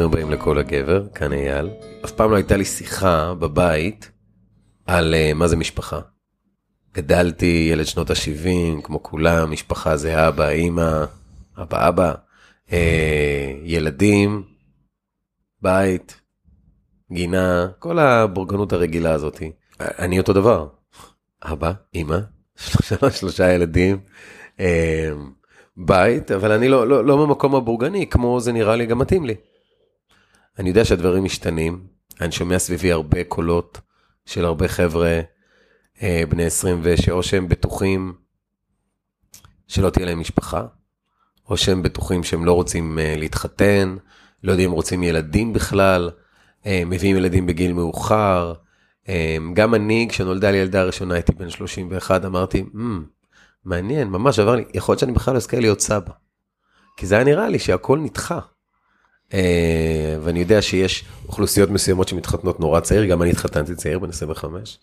היי, וברוכים הבאים לכל הגבר, כאן אייל. אף פעם לא הייתה לי שיחה בבית על uh, מה זה משפחה. גדלתי ילד שנות ה-70, כמו כולם, משפחה זה אבא, אימא, אבא, אבא, uh, ילדים, בית, גינה, כל הבורגנות הרגילה הזאתי. אני אותו דבר, אבא, אימא, שלושה, שלושה ילדים. uh, בית, אבל אני לא, לא, לא במקום הבורגני, כמו זה נראה לי גם מתאים לי. אני יודע שהדברים משתנים, אני שומע סביבי הרבה קולות של הרבה חבר'ה אה, בני 20 ושאו שהם בטוחים שלא תהיה להם משפחה, או שהם בטוחים שהם לא רוצים אה, להתחתן, לא יודעים אם רוצים ילדים בכלל, אה, מביאים ילדים בגיל מאוחר. אה, גם אני, כשנולדה לי ילדה הראשונה, הייתי בן 31, אמרתי, mm, מעניין, ממש עבר לי, יכול להיות שאני בכלל לא אזכה להיות סבא. כי זה היה נראה לי שהכל נדחה. Uh, ואני יודע שיש אוכלוסיות מסוימות שמתחתנות נורא צעיר, גם אני התחתנתי צעיר בן 25,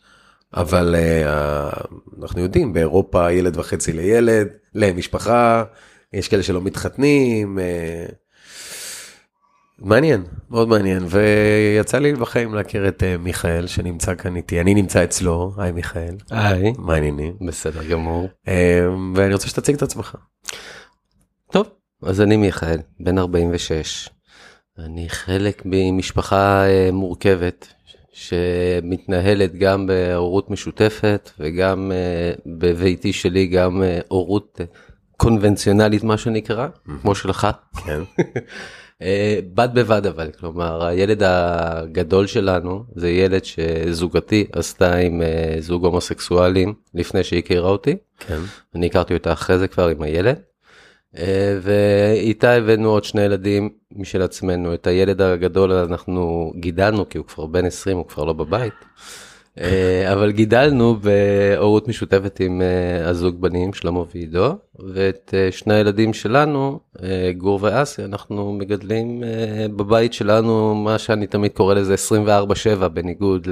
אבל uh, אנחנו יודעים, באירופה ילד וחצי לילד, למשפחה, יש כאלה שלא מתחתנים. Uh, מעניין, מאוד מעניין, ויצא לי בחיים להכיר את מיכאל שנמצא כאן איתי, אני נמצא אצלו, היי מיכאל. היי. מה העניינים? בסדר גמור. ואני רוצה שתציג את עצמך. טוב, אז אני מיכאל, בן 46. אני חלק ממשפחה uh, מורכבת, שמתנהלת גם בהורות משותפת וגם uh, בביתי שלי גם uh, הורות קונבנציונלית מה שנקרא, כמו שלך. כן. בד בבד אבל כלומר הילד הגדול שלנו זה ילד שזוגתי עשתה עם זוג הומוסקסואלים לפני שהכירה אותי. כן. אני הכרתי אותה אחרי זה כבר עם הילד. ואיתה הבאנו עוד שני ילדים משל עצמנו את הילד הגדול אנחנו גידלנו כי הוא כבר בן 20 הוא כבר לא בבית. אבל גידלנו בהורות משותפת עם הזוג בנים שלמה ועידו ואת שני הילדים שלנו גור ואסי אנחנו מגדלים בבית שלנו מה שאני תמיד קורא לזה 24/7 בניגוד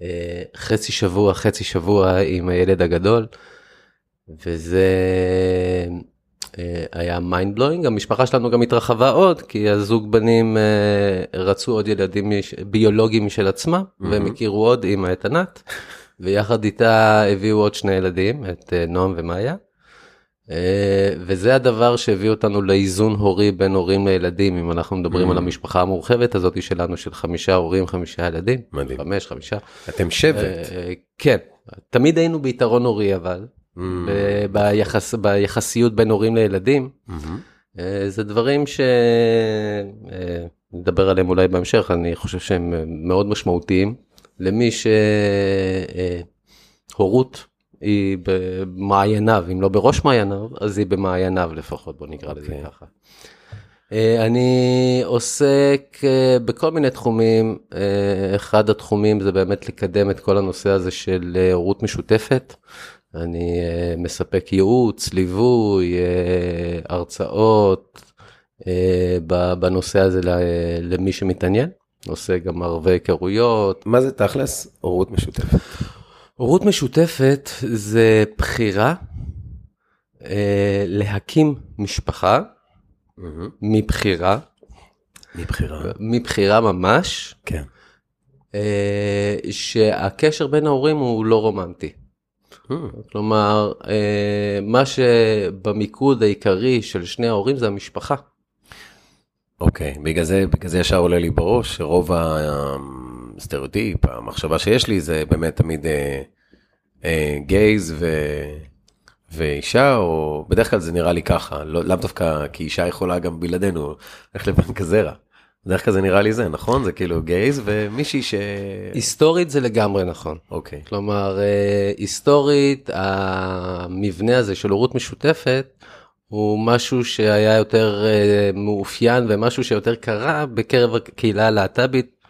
לחצי שבוע חצי שבוע עם הילד הגדול. וזה היה mind blowing המשפחה שלנו גם התרחבה עוד כי הזוג בנים רצו עוד ילדים ביולוגיים משל עצמם mm-hmm. והם הכירו עוד אימא את ענת ויחד איתה הביאו עוד שני ילדים את נועם ומאיה. וזה הדבר שהביא אותנו לאיזון הורי בין הורים לילדים אם אנחנו מדברים mm-hmm. על המשפחה המורחבת הזאת שלנו של חמישה הורים חמישה ילדים מדהים. חמש חמישה אתם שבט. כן תמיד היינו ביתרון הורי אבל Mm. ביחס, ביחסיות בין הורים לילדים, Mm-hmm. זה דברים שנדבר עליהם אולי בהמשך, אני חושב שהם מאוד משמעותיים למי שהורות היא במעייניו, אם לא בראש מעייניו, אז היא במעייניו לפחות, בוא נקרא לזה אוקיי. ככה. אני עוסק בכל מיני תחומים, אחד התחומים זה באמת לקדם את כל הנושא הזה של הורות משותפת. אני uh, מספק ייעוץ, ליווי, uh, הרצאות uh, בנושא הזה למי שמתעניין, עושה גם ערבי היכרויות. מה זה תכלס הורות משותפת? הורות משותפת זה בחירה להקים משפחה. מבחירה, מבחירה. מבחירה ממש, כן. שהקשר בין ההורים הוא לא רומנטי. Mm. כלומר, מה שבמיקוד העיקרי של שני ההורים זה המשפחה. אוקיי, בגלל זה, בגלל זה ישר עולה לי בראש שרוב הסטריאוטיפ, המחשבה שיש לי זה באמת תמיד אה, אה, גייז ו, ואישה, או בדרך כלל זה נראה לי ככה, לא, לאו דווקא כי אישה יכולה גם בלעדינו ללכת לבנק הזרע. בדרך כלל זה נראה לי זה, נכון? זה כאילו גייז ומישהי ש... היסטורית זה לגמרי נכון. אוקיי. כלומר, אה, היסטורית, המבנה הזה של הורות משותפת, הוא משהו שהיה יותר אה, מאופיין ומשהו שיותר קרה בקרב הקהילה הלהט"בית.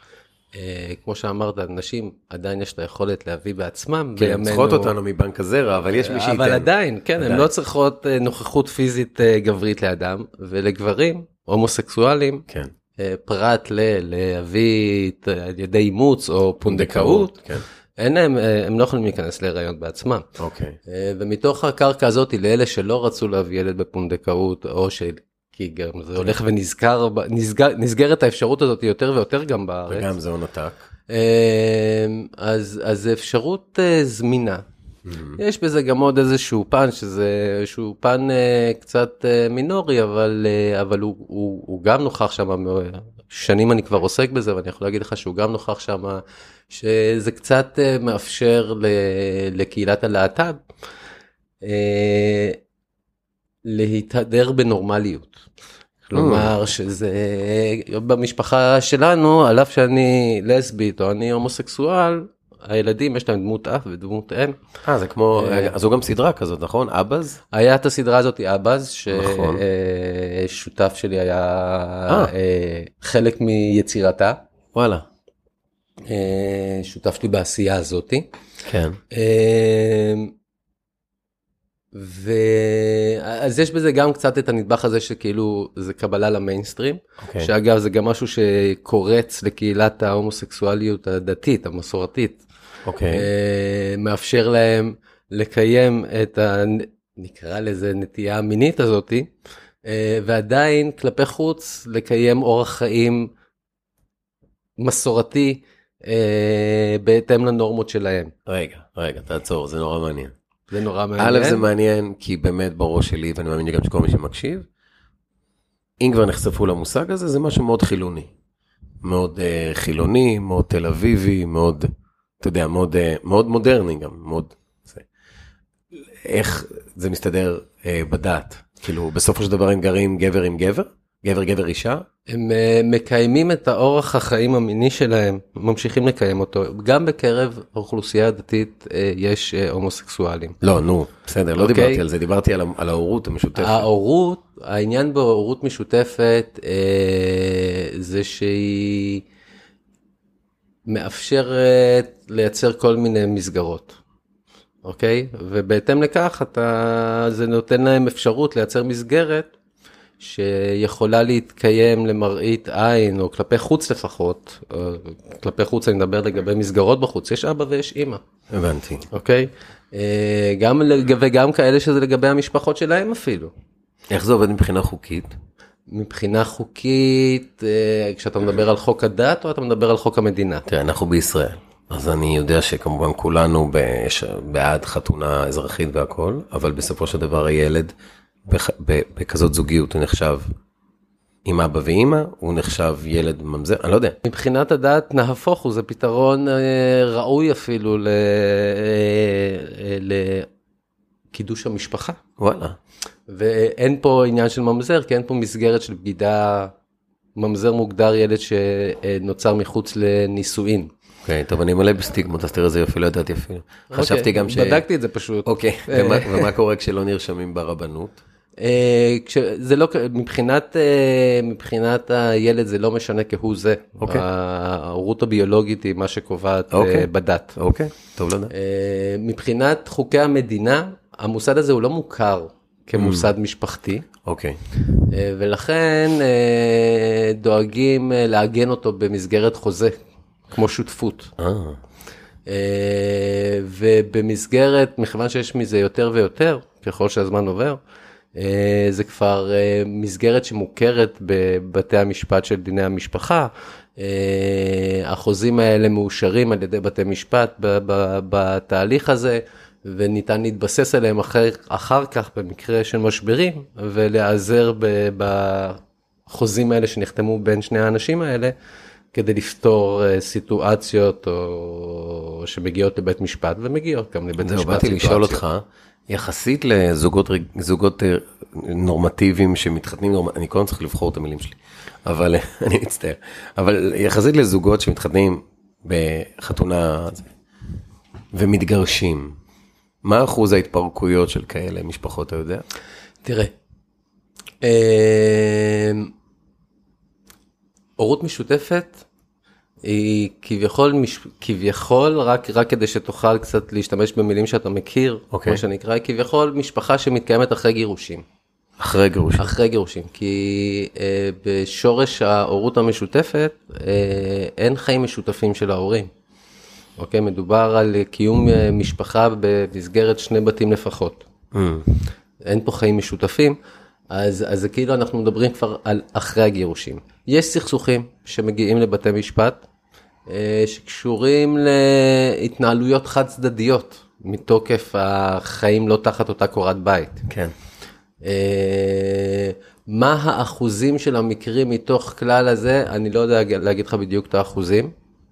אה, כמו שאמרת, נשים עדיין יש את היכולת להביא בעצמם. כן, הן צריכות אותנו מבנק הזרע, אבל יש מי שייתן. אבל עדיין, כן, הן לא צריכות נוכחות פיזית גברית לאדם, ולגברים, הומוסקסואלים, כן. פרט ללהביא על ידי אימוץ או פונדקאות, כן. אין להם, הם לא יכולים להיכנס להיריון בעצמם. אוקיי. ומתוך הקרקע הזאת לאלה שלא רצו להביא ילד בפונדקאות או כי גם זה הולך ונסגר, ב- נסגר, נסגרת האפשרות הזאת יותר ויותר גם בארץ. וגם זה הון עתק. אה, אז, אז אפשרות אה, זמינה. יש בזה גם עוד איזשהו פן שזה איזשהו פן אה, קצת אה, מינורי אבל אה, אבל הוא, הוא, הוא גם נוכח שם שנים אני כבר עוסק בזה ואני יכול להגיד לך שהוא גם נוכח שם שזה קצת אה, מאפשר ל, לקהילת הלהט"ב אה, להתהדר בנורמליות. כלומר שזה במשפחה שלנו על אף שאני לסבית או אני הומוסקסואל הילדים יש להם דמות אב ודמות אם. אה, זה כמו, אה, אז זו גם סדרה כזאת, נכון? אבאז? היה את הסדרה הזאת אבאז נכון. ששותף שלי היה אה. אה, חלק מיצירתה וואלה. אה, שותף שלי בעשייה הזאתי. כן. אה, ואז יש בזה גם קצת את הנדבך הזה שכאילו זה קבלה למיינסטרים, אוקיי. שאגב זה גם משהו שקורץ לקהילת ההומוסקסואליות הדתית המסורתית, אוקיי. אה, מאפשר להם לקיים את ה... נקרא לזה נטייה המינית הזאתי, אה, ועדיין כלפי חוץ לקיים אורח חיים מסורתי אה, בהתאם לנורמות שלהם. רגע, רגע, תעצור, זה נורא מעניין. זה נורא מעניין. א', זה מעניין, כי באמת בראש שלי, ואני מאמין גם שכל מי שמקשיב, אם כבר נחשפו למושג הזה, זה משהו מאוד חילוני. מאוד uh, חילוני, מאוד תל אביבי, מאוד, אתה יודע, מאוד, uh, מאוד מודרני גם, מאוד... זה. איך זה מסתדר uh, בדת? כאילו, בסופו של דבר הם גרים גבר עם גבר? גבר גבר אישה? הם אה, מקיימים את האורח החיים המיני שלהם, ממשיכים לקיים אותו. גם בקרב האוכלוסייה הדתית אה, יש אה, הומוסקסואלים. לא, נו, בסדר, לא אוקיי. דיברתי על זה, דיברתי על, על ההורות המשותפת. ההורות, העניין בהורות משותפת אה, זה שהיא מאפשרת לייצר כל מיני מסגרות. אוקיי? ובהתאם לכך אתה, זה נותן להם אפשרות לייצר מסגרת שיכולה להתקיים למראית עין, או כלפי חוץ לפחות, אה, כלפי חוץ אני מדבר לגבי מסגרות בחוץ, יש אבא ויש אימא, הבנתי. אוקיי? אה, גם לגבי, גם כאלה שזה לגבי המשפחות שלהם אפילו. איך זה עובד מבחינה חוקית? מבחינה חוקית, אה, כשאתה מדבר על חוק הדת או אתה מדבר על חוק המדינה? תראה, אנחנו בישראל, אז אני יודע שכמובן כולנו בעד חתונה אזרחית והכל, אבל בסופו של דבר הילד בכזאת זוגיות הוא נחשב עם אבא ואימא, הוא נחשב ילד ממזר, אני לא יודע. מבחינת הדת נהפוך הוא, זה פתרון אה, ראוי אפילו ל- אה, אה, לקידוש המשפחה. וואלה. ואין פה עניין של ממזר, כי אין פה מסגרת של בגידה, ממזר מוגדר ילד שנוצר מחוץ לנישואין. אוקיי, טוב, אני מלא בסטיגמות, אז תראה איזה יופי, לא ידעתי אפילו. חשבתי אוקיי, גם ש... בדקתי את זה פשוט. אוקיי, ומה- ומה קורה כשלא נרשמים ברבנות? אה, זה לא, מבחינת, אה, מבחינת הילד זה לא משנה כהוא זה. אוקיי. ההורות הביולוגית היא מה שקובעת אה, אוקיי. בדת. אוקיי, טוב לדעת. אה, מבחינת חוקי המדינה, המוסד הזה הוא לא מוכר כמוסד משפחתי, אוקיי, אה, ולכן אה, דואגים אה, לעגן אותו במסגרת חוזה, כמו שותפות. אה, ובמסגרת, מכיוון שיש מזה יותר ויותר, ככל שהזמן עובר, זה כבר מסגרת שמוכרת בבתי המשפט של דיני המשפחה. החוזים האלה מאושרים על ידי בתי משפט בתהליך הזה, וניתן להתבסס עליהם אחר, אחר כך במקרה של משברים, ולהיעזר בחוזים האלה שנחתמו בין שני האנשים האלה. כדי לפתור אה, סיטואציות או שמגיעות לבית משפט ומגיעות גם לבית משפט. באתי לשאול סיטואציות. אותך, יחסית לזוגות זוגות אה, נורמטיביים שמתחתנים, אני קודם צריך לבחור את המילים שלי, אבל אני מצטער, אבל יחסית לזוגות שמתחתנים בחתונה ומתגרשים, מה אחוז ההתפרקויות של כאלה משפחות, אתה יודע? תראה, אה, הורות משותפת היא כביכול, מש- כביכול רק, רק כדי שתוכל קצת להשתמש במילים שאתה מכיר, אוקיי. מה שנקרא, היא כביכול משפחה שמתקיימת אחרי גירושים. אחרי גירושים. אחרי גירושים, כי אה, בשורש ההורות המשותפת אה, אין חיים משותפים של ההורים. אוקיי, מדובר על קיום אה, משפחה במסגרת שני בתים לפחות. Mm, אין פה חיים משותפים, אז, אז זה כאילו אנחנו מדברים כבר על אחרי הגירושים. יש סכסוכים שמגיעים לבתי משפט, אה, שקשורים להתנהלויות חד צדדיות, מתוקף החיים לא תחת אותה קורת בית. כן. אה, מה האחוזים של המקרים מתוך כלל הזה, אני לא יודע להגיד לך בדיוק את האחוזים,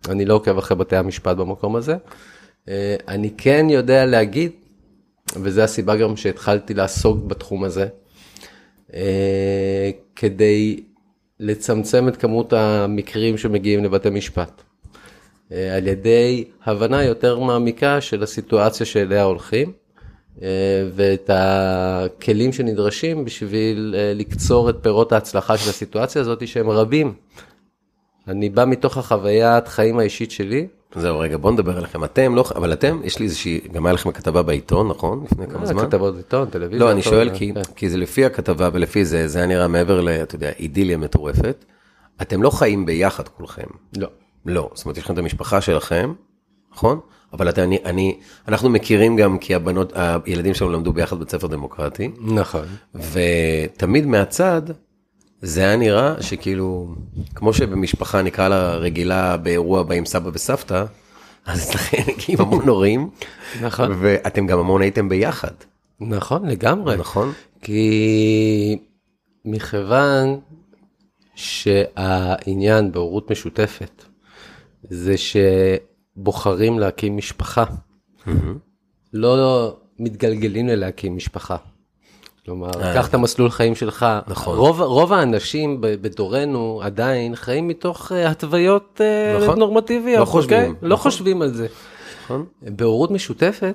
אני לא עוקב אחרי בתי המשפט במקום הזה. אה, אני כן יודע להגיד, וזו הסיבה גם שהתחלתי לעסוק בתחום הזה, אה, כדי לצמצם את כמות המקרים שמגיעים לבתי משפט. על ידי הבנה יותר מעמיקה של הסיטואציה שאליה הולכים. אה, ואת הכלים שנדרשים בשביל אה, לקצור את פירות ההצלחה של הסיטואציה הזאת שהם רבים. אני בא מתוך החוויית חיים האישית שלי. זהו רגע בוא נדבר עליכם אתם לא אבל אתם יש לי איזושהי גם היה לכם כתבה בעיתון נכון לפני כמה אה, זמן. כתבות בעיתון טלוויזיה. לא אני שואל כי כן. כי זה לפי הכתבה ולפי זה זה היה נראה מעבר ל... אתה יודע אידיליה מטורפת. אתם לא חיים ביחד כולכם. לא. לא זאת אומרת יש לכם את המשפחה שלכם נכון? אבל אתה, אני, אני, אנחנו מכירים גם כי הבנות, הילדים שלנו למדו ביחד בית ספר דמוקרטי. נכון. ותמיד מהצד, זה היה נראה שכאילו, כמו שבמשפחה נקרא לה רגילה באירוע באים סבא וסבתא, אז אצלכם עם המון הורים. נכון. ואתם גם המון הייתם ביחד. נכון, לגמרי. נכון. כי מכיוון שהעניין בהורות משותפת, זה ש... בוחרים להקים משפחה. לא מתגלגלים ללהקים משפחה. כלומר, אה. קח את המסלול חיים שלך. נכון. רוב, רוב האנשים בדורנו עדיין חיים מתוך אה, התוויות אה, נכון. נורמטיביות. לא חושבים. Okay? נכון. לא חושבים על זה. נכון. בהורות משותפת,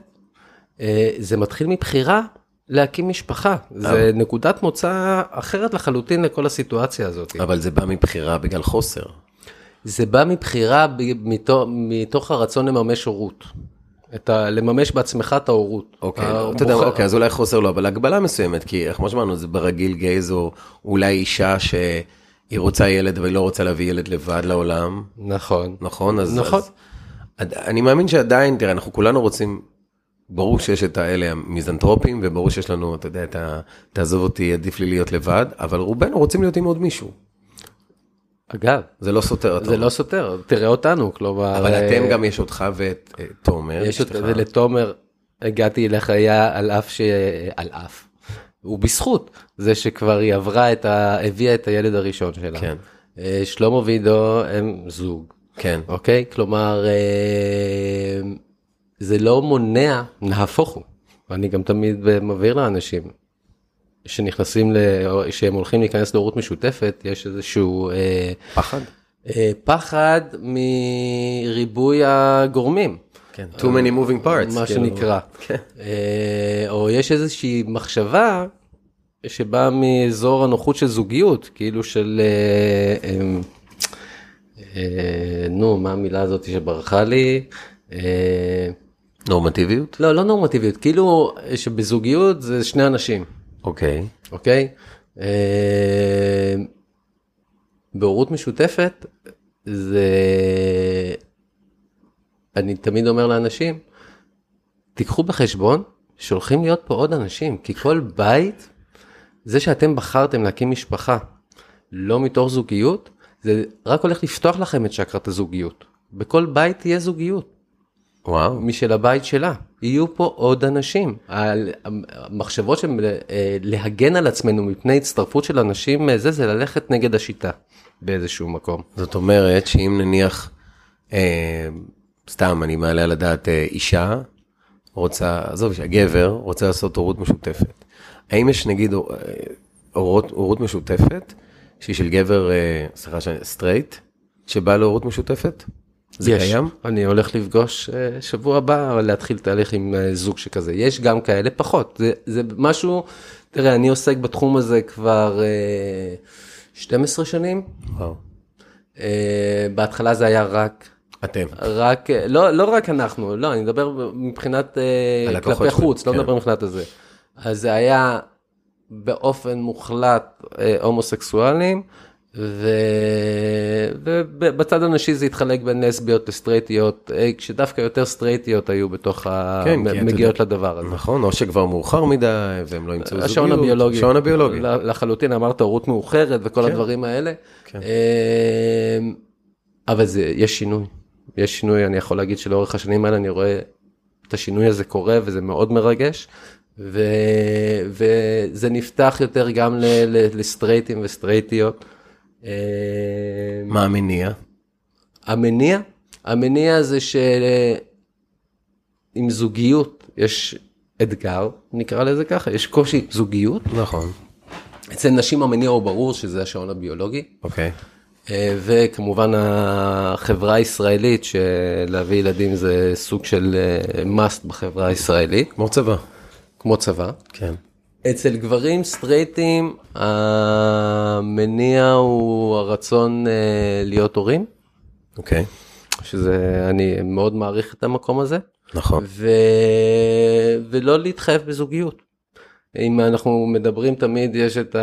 זה מתחיל מבחירה להקים משפחה. זה נקודת מוצא אחרת לחלוטין לכל הסיטואציה הזאת. אבל זה בא מבחירה בגלל חוסר. זה בא מבחירה מתוך, מתוך הרצון לממש הורות. את ה... לממש בעצמך את ההורות. אוקיי, אתה יודע, אוקיי, אז אולי חוסר לו, אבל הגבלה מסוימת, כי כמו שאמרנו, זה ברגיל גייז, או אולי אישה שהיא רוצה ילד והיא לא רוצה להביא ילד לבד לעולם. נכון. נכון? אז, נכון. אז, אני מאמין שעדיין, תראה, אנחנו כולנו רוצים, ברור שיש את האלה המיזנטרופים, וברור שיש לנו, אתה יודע, את ה... תעזוב אותי, עדיף לי להיות לבד, אבל רובנו רוצים להיות עם עוד מישהו. אגב, זה לא סותר, זה לא סותר, תראה אותנו, כלומר... אבל אתם גם, יש אותך ואת אה, תומר. יש אותך, ולתומר הגעתי היה על אף ש... על אף. ובזכות זה שכבר היא עברה את ה... הביאה את הילד הראשון שלה. כן. אה, שלמה ועידו הם זוג. כן. אוקיי? כלומר, אה, זה לא מונע, נהפוך הוא. אני גם תמיד מבהיר לאנשים, שנכנסים, ל... שהם הולכים להיכנס להורות משותפת, יש איזשהו... אה, פחד? אה, פחד מריבוי הגורמים. כן, too many moving parts. מה כאילו. שנקרא. כן. אה, או יש איזושהי מחשבה שבאה מאזור הנוחות של זוגיות, כאילו של... נו, מה המילה הזאת שברחה לי? נורמטיביות? לא, לא נורמטיביות, כאילו שבזוגיות זה שני אנשים. אוקיי. אוקיי? אה, בהורות משותפת זה, אני תמיד אומר לאנשים, תיקחו בחשבון שהולכים להיות פה עוד אנשים, כי כל בית, זה שאתם בחרתם להקים משפחה לא מתוך זוגיות, זה רק הולך לפתוח לכם את צ'קרת הזוגיות. בכל בית תהיה זוגיות. וואו. משל הבית שלה. יהיו פה עוד אנשים. המחשבות של אה, להגן על עצמנו מפני הצטרפות של אנשים, אה, זה, זה ללכת נגד השיטה באיזשהו מקום. זאת אומרת שאם נניח, אה, סתם אני מעלה על הדעת אה, אישה, רוצה, עזוב, גבר רוצה לעשות הורות משותפת. האם יש נגיד הורות, הורות משותפת שהיא של גבר, אה, סליחה, סטרייט, שבא להורות משותפת? זה יש. קיים? אני הולך לפגוש uh, שבוע הבא, להתחיל תהליך עם uh, זוג שכזה. יש גם כאלה פחות. זה, זה משהו, תראה, אני עוסק בתחום הזה כבר uh, 12 שנים. וואו. Uh, בהתחלה זה היה רק... אתם. רק, לא, לא רק אנחנו, לא, אני מדבר מבחינת uh, כלפי חוץ, לא כן. לא מדבר מבחינת הזה. אז זה היה באופן מוחלט uh, הומוסקסואלים. ו... ובצד הנשי זה התחלק בין לסביות לסטרייטיות, אה, כשדווקא יותר סטרייטיות היו בתוך ה... כן, אתה מגיעות יודע- לדבר הזה. נכון, או שכבר מאוחר מדי, והם לא ימצאו זוגיות. השעון הביולוגי. השעון הביולוגי. לחלוטין אמרת הורות מאוחרת וכל כן. הדברים האלה. כן. אמ, אבל זה, יש שינוי. יש שינוי, אני יכול להגיד שלאורך השנים האלה אני רואה את השינוי הזה קורה וזה מאוד מרגש. ו, וזה נפתח יותר גם ל, לסטרייטים וסטרייטיות. אמ, מה המניע? המניע? המניע זה שעם זוגיות יש אתגר, נקרא לזה ככה, יש קושי זוגיות. נכון, אצל נשים המניע הוא ברור שזה השעון הביולוגי, אוקיי. אה, וכמובן החברה הישראלית שלהביא ילדים זה סוג של אה, must בחברה הישראלית, כמו צבא. כמו צבא. כן. אצל גברים סטרייטים המניע הוא הרצון אה, להיות הורים, אוקיי. שזה, אני מאוד מעריך את המקום הזה, נכון. ו... ולא להתחייב בזוגיות. אם אנחנו מדברים תמיד יש את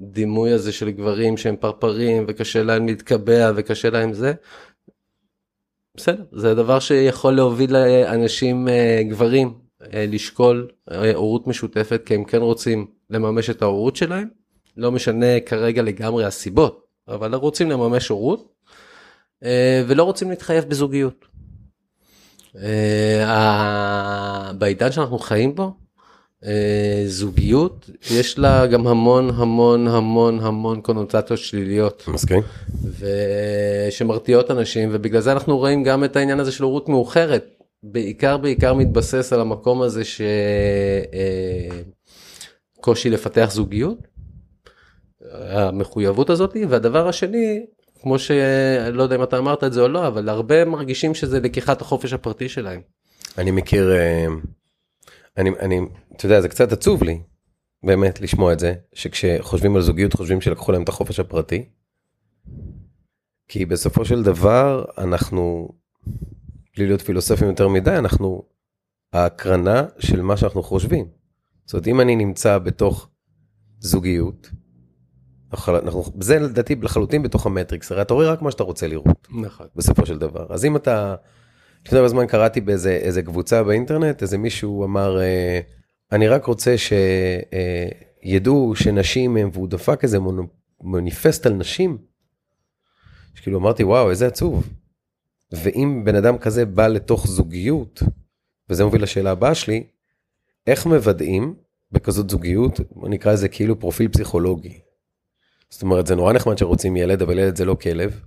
הדימוי הזה של גברים שהם פרפרים וקשה להם להתקבע וקשה להם זה. בסדר, זה דבר שיכול להוביל לאנשים, אה, גברים, אה, לשקול אה, הורות משותפת כי הם כן רוצים לממש את ההורות שלהם. לא משנה כרגע לגמרי הסיבות, אבל רוצים לממש הורות אה, ולא רוצים להתחייב בזוגיות. אה, בעידן שאנחנו חיים בו, אה, זוגיות, יש לה גם המון המון המון המון קונוטציות שליליות מסכים? ושמרתיעות אנשים ובגלל זה אנחנו רואים גם את העניין הזה של הורות מאוחרת. בעיקר בעיקר מתבסס על המקום הזה שקושי לפתח זוגיות, המחויבות הזאת, והדבר השני, כמו שלא יודע אם אתה אמרת את זה או לא, אבל הרבה מרגישים שזה לקיחת החופש הפרטי שלהם. אני מכיר, אה, אני, אני, אתה יודע, זה קצת עצוב לי, באמת, לשמוע את זה, שכשחושבים על זוגיות חושבים שלקחו להם את החופש הפרטי. כי בסופו של דבר, אנחנו, בלי להיות פילוסופים יותר מדי, אנחנו ההקרנה של מה שאנחנו חושבים. זאת אומרת, אם אני נמצא בתוך זוגיות, אנחנו, זה לדעתי לחלוטין בתוך המטריקס, הרי אתה רואה רק מה שאתה רוצה לראות. נכון. בסופו של דבר. אז אם אתה, לפני הרבה זמן קראתי באיזה איזה קבוצה באינטרנט, איזה מישהו אמר, אה, אני רק רוצה שידעו שנשים הם, והוא דפק איזה מונ- מניפסט על נשים. שכאילו אמרתי, וואו, איזה עצוב. ואם בן אדם כזה בא לתוך זוגיות, וזה מוביל לשאלה הבאה שלי, איך מוודאים בכזאת זוגיות, נקרא לזה כאילו פרופיל פסיכולוגי. זאת אומרת, זה נורא נחמד שרוצים ילד, אבל ילד זה לא כלב.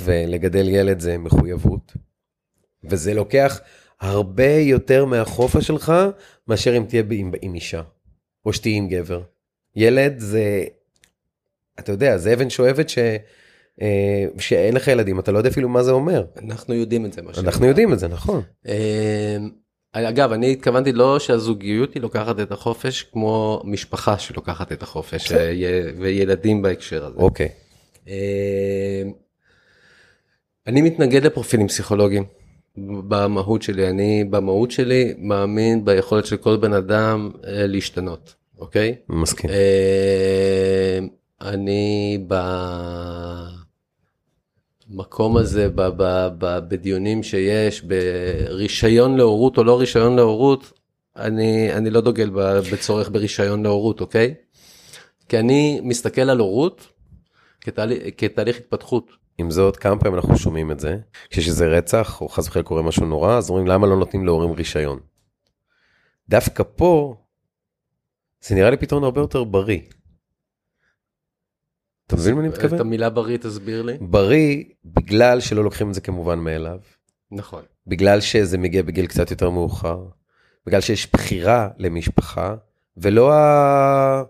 ולגדל ילד זה מחויבות. וזה לוקח הרבה יותר מהחופש שלך, מאשר אם תהיה עם, עם אישה, או שתהיה עם גבר. ילד זה, אתה יודע, זה אבן שואבת ש, שאין לך ילדים, אתה לא יודע אפילו מה זה אומר. אנחנו יודעים את זה. אנחנו יודעים את זה, נכון. אה, אגב, אני התכוונתי לא שהזוגיות היא לוקחת את החופש כמו משפחה שלוקחת את החופש. אה, וילדים בהקשר הזה. אוקיי. אה, אני מתנגד לפרופילים פסיכולוגיים במהות שלי. אני במהות שלי מאמין ביכולת של כל בן אדם אה, להשתנות, אוקיי? מסכים. אה, אני במקום הזה, ב- ב- ב- בדיונים שיש, ברישיון להורות או לא רישיון להורות, אני, אני לא דוגל בצורך ברישיון להורות, אוקיי? כי אני מסתכל על הורות כתהליך, כתהליך התפתחות. עם זאת, כמה פעמים אנחנו שומעים את זה, כשיש איזה רצח, או חס וחלילה קורה משהו נורא, אז אומרים למה לא נותנים להורים רישיון. דווקא פה, זה נראה לי פתרון הרבה יותר בריא. אתה מבין מה אני את מתכוון? המילה בריא תסביר לי. בריא, בגלל שלא לוקחים את זה כמובן מאליו, נכון. בגלל שזה מגיע בגיל קצת יותר מאוחר, בגלל שיש בחירה למשפחה, ולא ה...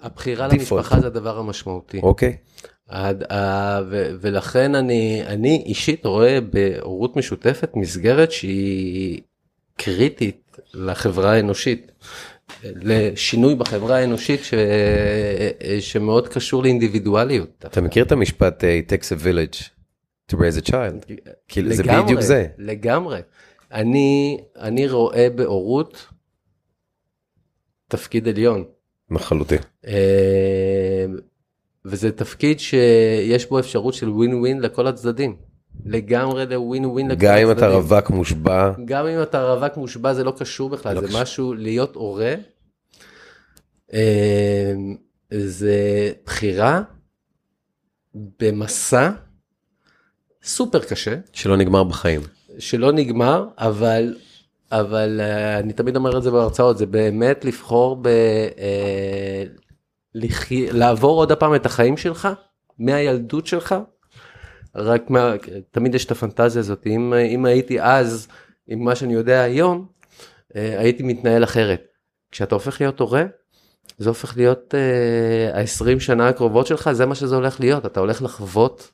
הבחירה Default. למשפחה זה הדבר המשמעותי. אוקיי, עד, אה, ו, ולכן אני, אני אישית רואה בהורות משותפת מסגרת שהיא קריטית לחברה האנושית. לשינוי בחברה האנושית ש, שמאוד קשור לאינדיבידואליות. אתה מכיר את המשפט it takes a village to raise a child? כאילו זה לגמרי, בדיוק זה. לגמרי. אני, אני רואה בהורות תפקיד עליון. לחלוטין. אה, וזה תפקיד שיש בו אפשרות של ווין ווין לכל הצדדים. לגמרי לווין ווין גם. אם אתה רווק מושבע, גם אם אתה רווק מושבע זה לא קשור בכלל, לא זה קשור. משהו להיות הורה. אה, זה בחירה במסע סופר קשה, שלא נגמר בחיים. שלא נגמר, אבל, אבל אה, אני תמיד אומר את זה בהרצאות, זה באמת לבחור ב... אה, לחי... לעבור עוד הפעם את החיים שלך, מהילדות שלך, רק מה... תמיד יש את הפנטזיה הזאת, אם, אם הייתי אז, עם מה שאני יודע היום, אה, הייתי מתנהל אחרת. כשאתה הופך להיות הורה, זה הופך להיות אה, ה-20 שנה הקרובות שלך, זה מה שזה הולך להיות, אתה הולך לחוות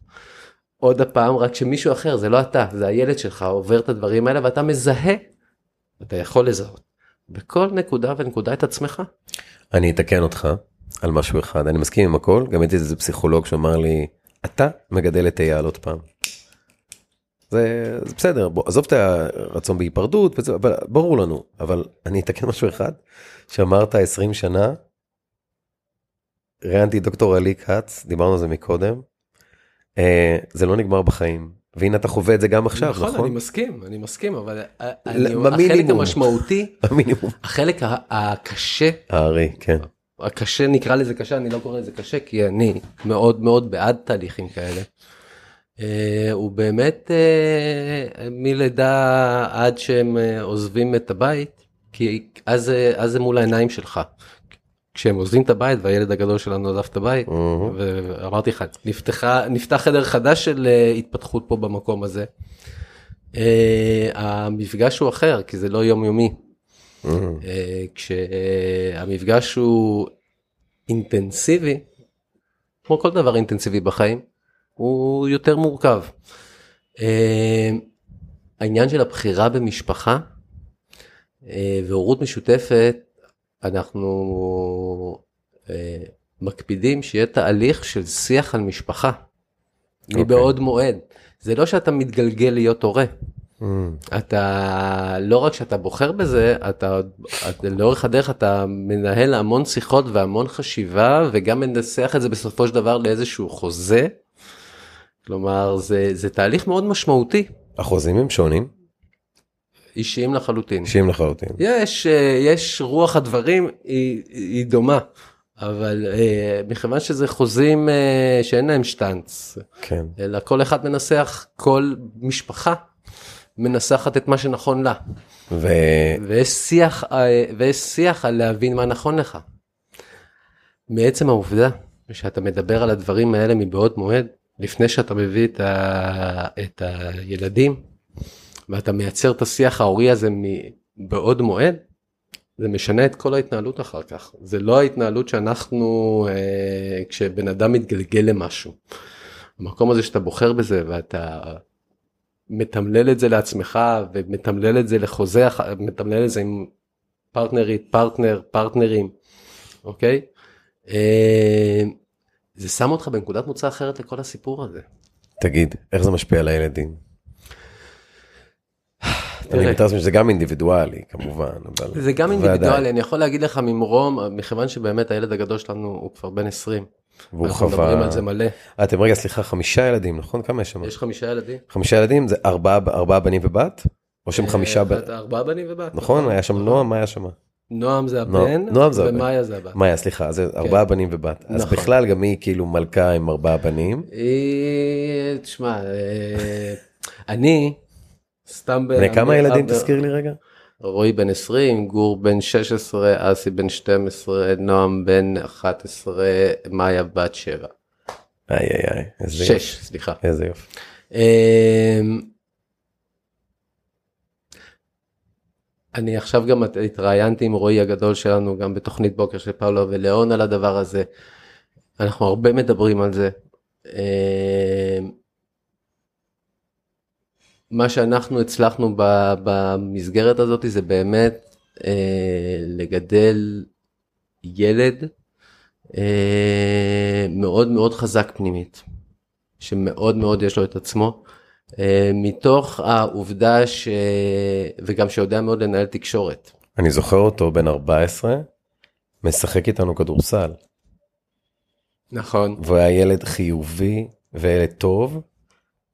עוד הפעם, רק שמישהו אחר, זה לא אתה, זה הילד שלך עובר את הדברים האלה ואתה מזהה, אתה יכול לזהות, בכל נקודה ונקודה את עצמך. אני אתקן אותך על משהו אחד, אני מסכים עם הכל, גם הייתי איזה פסיכולוג שאמר לי, אתה מגדל את אייל עוד פעם. זה, זה בסדר, בוא, עזוב את הרצון בהיפרדות, וזה, אבל ברור לנו, אבל אני אתקן משהו אחד, שאמרת 20 שנה, ראיינתי דוקטור עלי כץ, דיברנו על זה מקודם, אה, זה לא נגמר בחיים, והנה אתה חווה את זה גם עכשיו, נכון? אני מסכים, אני מסכים, אבל אני, במינימום. החלק המשמעותי, המינימום. החלק הקשה, הארי, כן. הקשה נקרא לזה קשה, אני לא קורא לזה קשה, כי אני מאוד מאוד בעד תהליכים כאלה. אה, הוא באמת אה, מלידה עד שהם אה, עוזבים את הבית, כי אז, אז זה מול העיניים שלך. כשהם עוזבים את הבית והילד הגדול שלנו עזב את הבית, מהמם. ואמרתי לך, נפתחה, נפתח חדר חדש של התפתחות פה במקום הזה. המפגש הוא אחר, כי זה לא יומיומי. אה, כשהמפגש הוא אינטנסיבי, כמו כל דבר אינטנסיבי בחיים, הוא יותר מורכב. אה, העניין של הבחירה במשפחה והורות משותפת, אנחנו מקפידים שיהיה תהליך של שיח על משפחה, מבעוד מועד. זה לא שאתה מתגלגל להיות הורה. מהמם. אתה לא רק שאתה בוחר בזה, אתה, אתה לאורך הדרך אתה מנהל המון שיחות והמון חשיבה וגם מנסח את זה בסופו של דבר לאיזשהו חוזה. כלומר זה, זה תהליך מאוד משמעותי, החוזים הם שונים, אישיים לחלוטין. אישיים לחלוטין. יש, יש רוח הדברים היא, היא דומה, אבל אה, מכיוון שזה חוזים אה, שאין להם שטאנץ, כן. אלא כל אחד מנסח, כל משפחה מנסחת את מה שנכון לה. ו... ויש שיח, ויש שיח על להבין מה נכון לך. מעצם העובדה שאתה מדבר על הדברים האלה מבעוד מועד, לפני שאתה מביא את, ה, את הילדים, ואתה מייצר את השיח ההורי הזה מבעוד מועד, זה משנה את כל ההתנהלות אחר כך. זה לא ההתנהלות שאנחנו, אה, כשבן אדם מתגלגל למשהו. המקום הזה שאתה בוחר בזה ואתה מתמלל את זה לעצמך ומתמלל את זה לחוזה, מתמלל את זה עם פרטנרית, פרטנר, פרטנרים, אוקיי? אה, זה שם אותך בנקודת מוצא אחרת לכל הסיפור הזה. תגיד, איך זה משפיע על הילדים? אני. מתאר לעצמי שזה גם אינדיבידואלי כמובן, אבל... זה גם. אינדיבידואלי, אני יכול להגיד לך ממרום, מכיוון שבאמת הילד הגדול שלנו הוא כבר בן 20. והוא אנחנו מדברים חווה... על זה מלא. אה, אתם רגע סליחה חמישה ילדים נכון כמה יש שם? יש חמישה ילדים. חמישה ילדים זה ארבעה ארבעה בנים ובת? או שהם חמישה אה, ב... ארבעה בנים ובת. נכון היה שם נועם מה היה שם? נועם זה הבן, נועם זה הבן. ומאיה זה הבת. מאיה סליחה זה ארבעה בנים ובת אז נכון. בכלל גם היא כאילו מלכה עם ארבעה בנים. היא, תשמע, אה, אני, סתם... בני כמה ילדים תזכיר לי רגע? רועי בן 20, גור בן 16, אסי בן 12, נועם בן 11, מאיה בת 7. איי איי איי. איזה יופי. 6, סליחה. איזה יופי. אמ, אני עכשיו גם התראיינתי עם רועי הגדול שלנו גם בתוכנית בוקר של פאולו וליאון על הדבר הזה. אנחנו הרבה מדברים על זה. מה שאנחנו הצלחנו במסגרת הזאת זה באמת אה, לגדל ילד אה, מאוד מאוד חזק פנימית, שמאוד מאוד יש לו את עצמו, אה, מתוך העובדה ש... וגם שיודע מאוד לנהל תקשורת. אני זוכר אותו בן 14 משחק איתנו כדורסל. נכון. והוא היה ילד חיובי וילד טוב,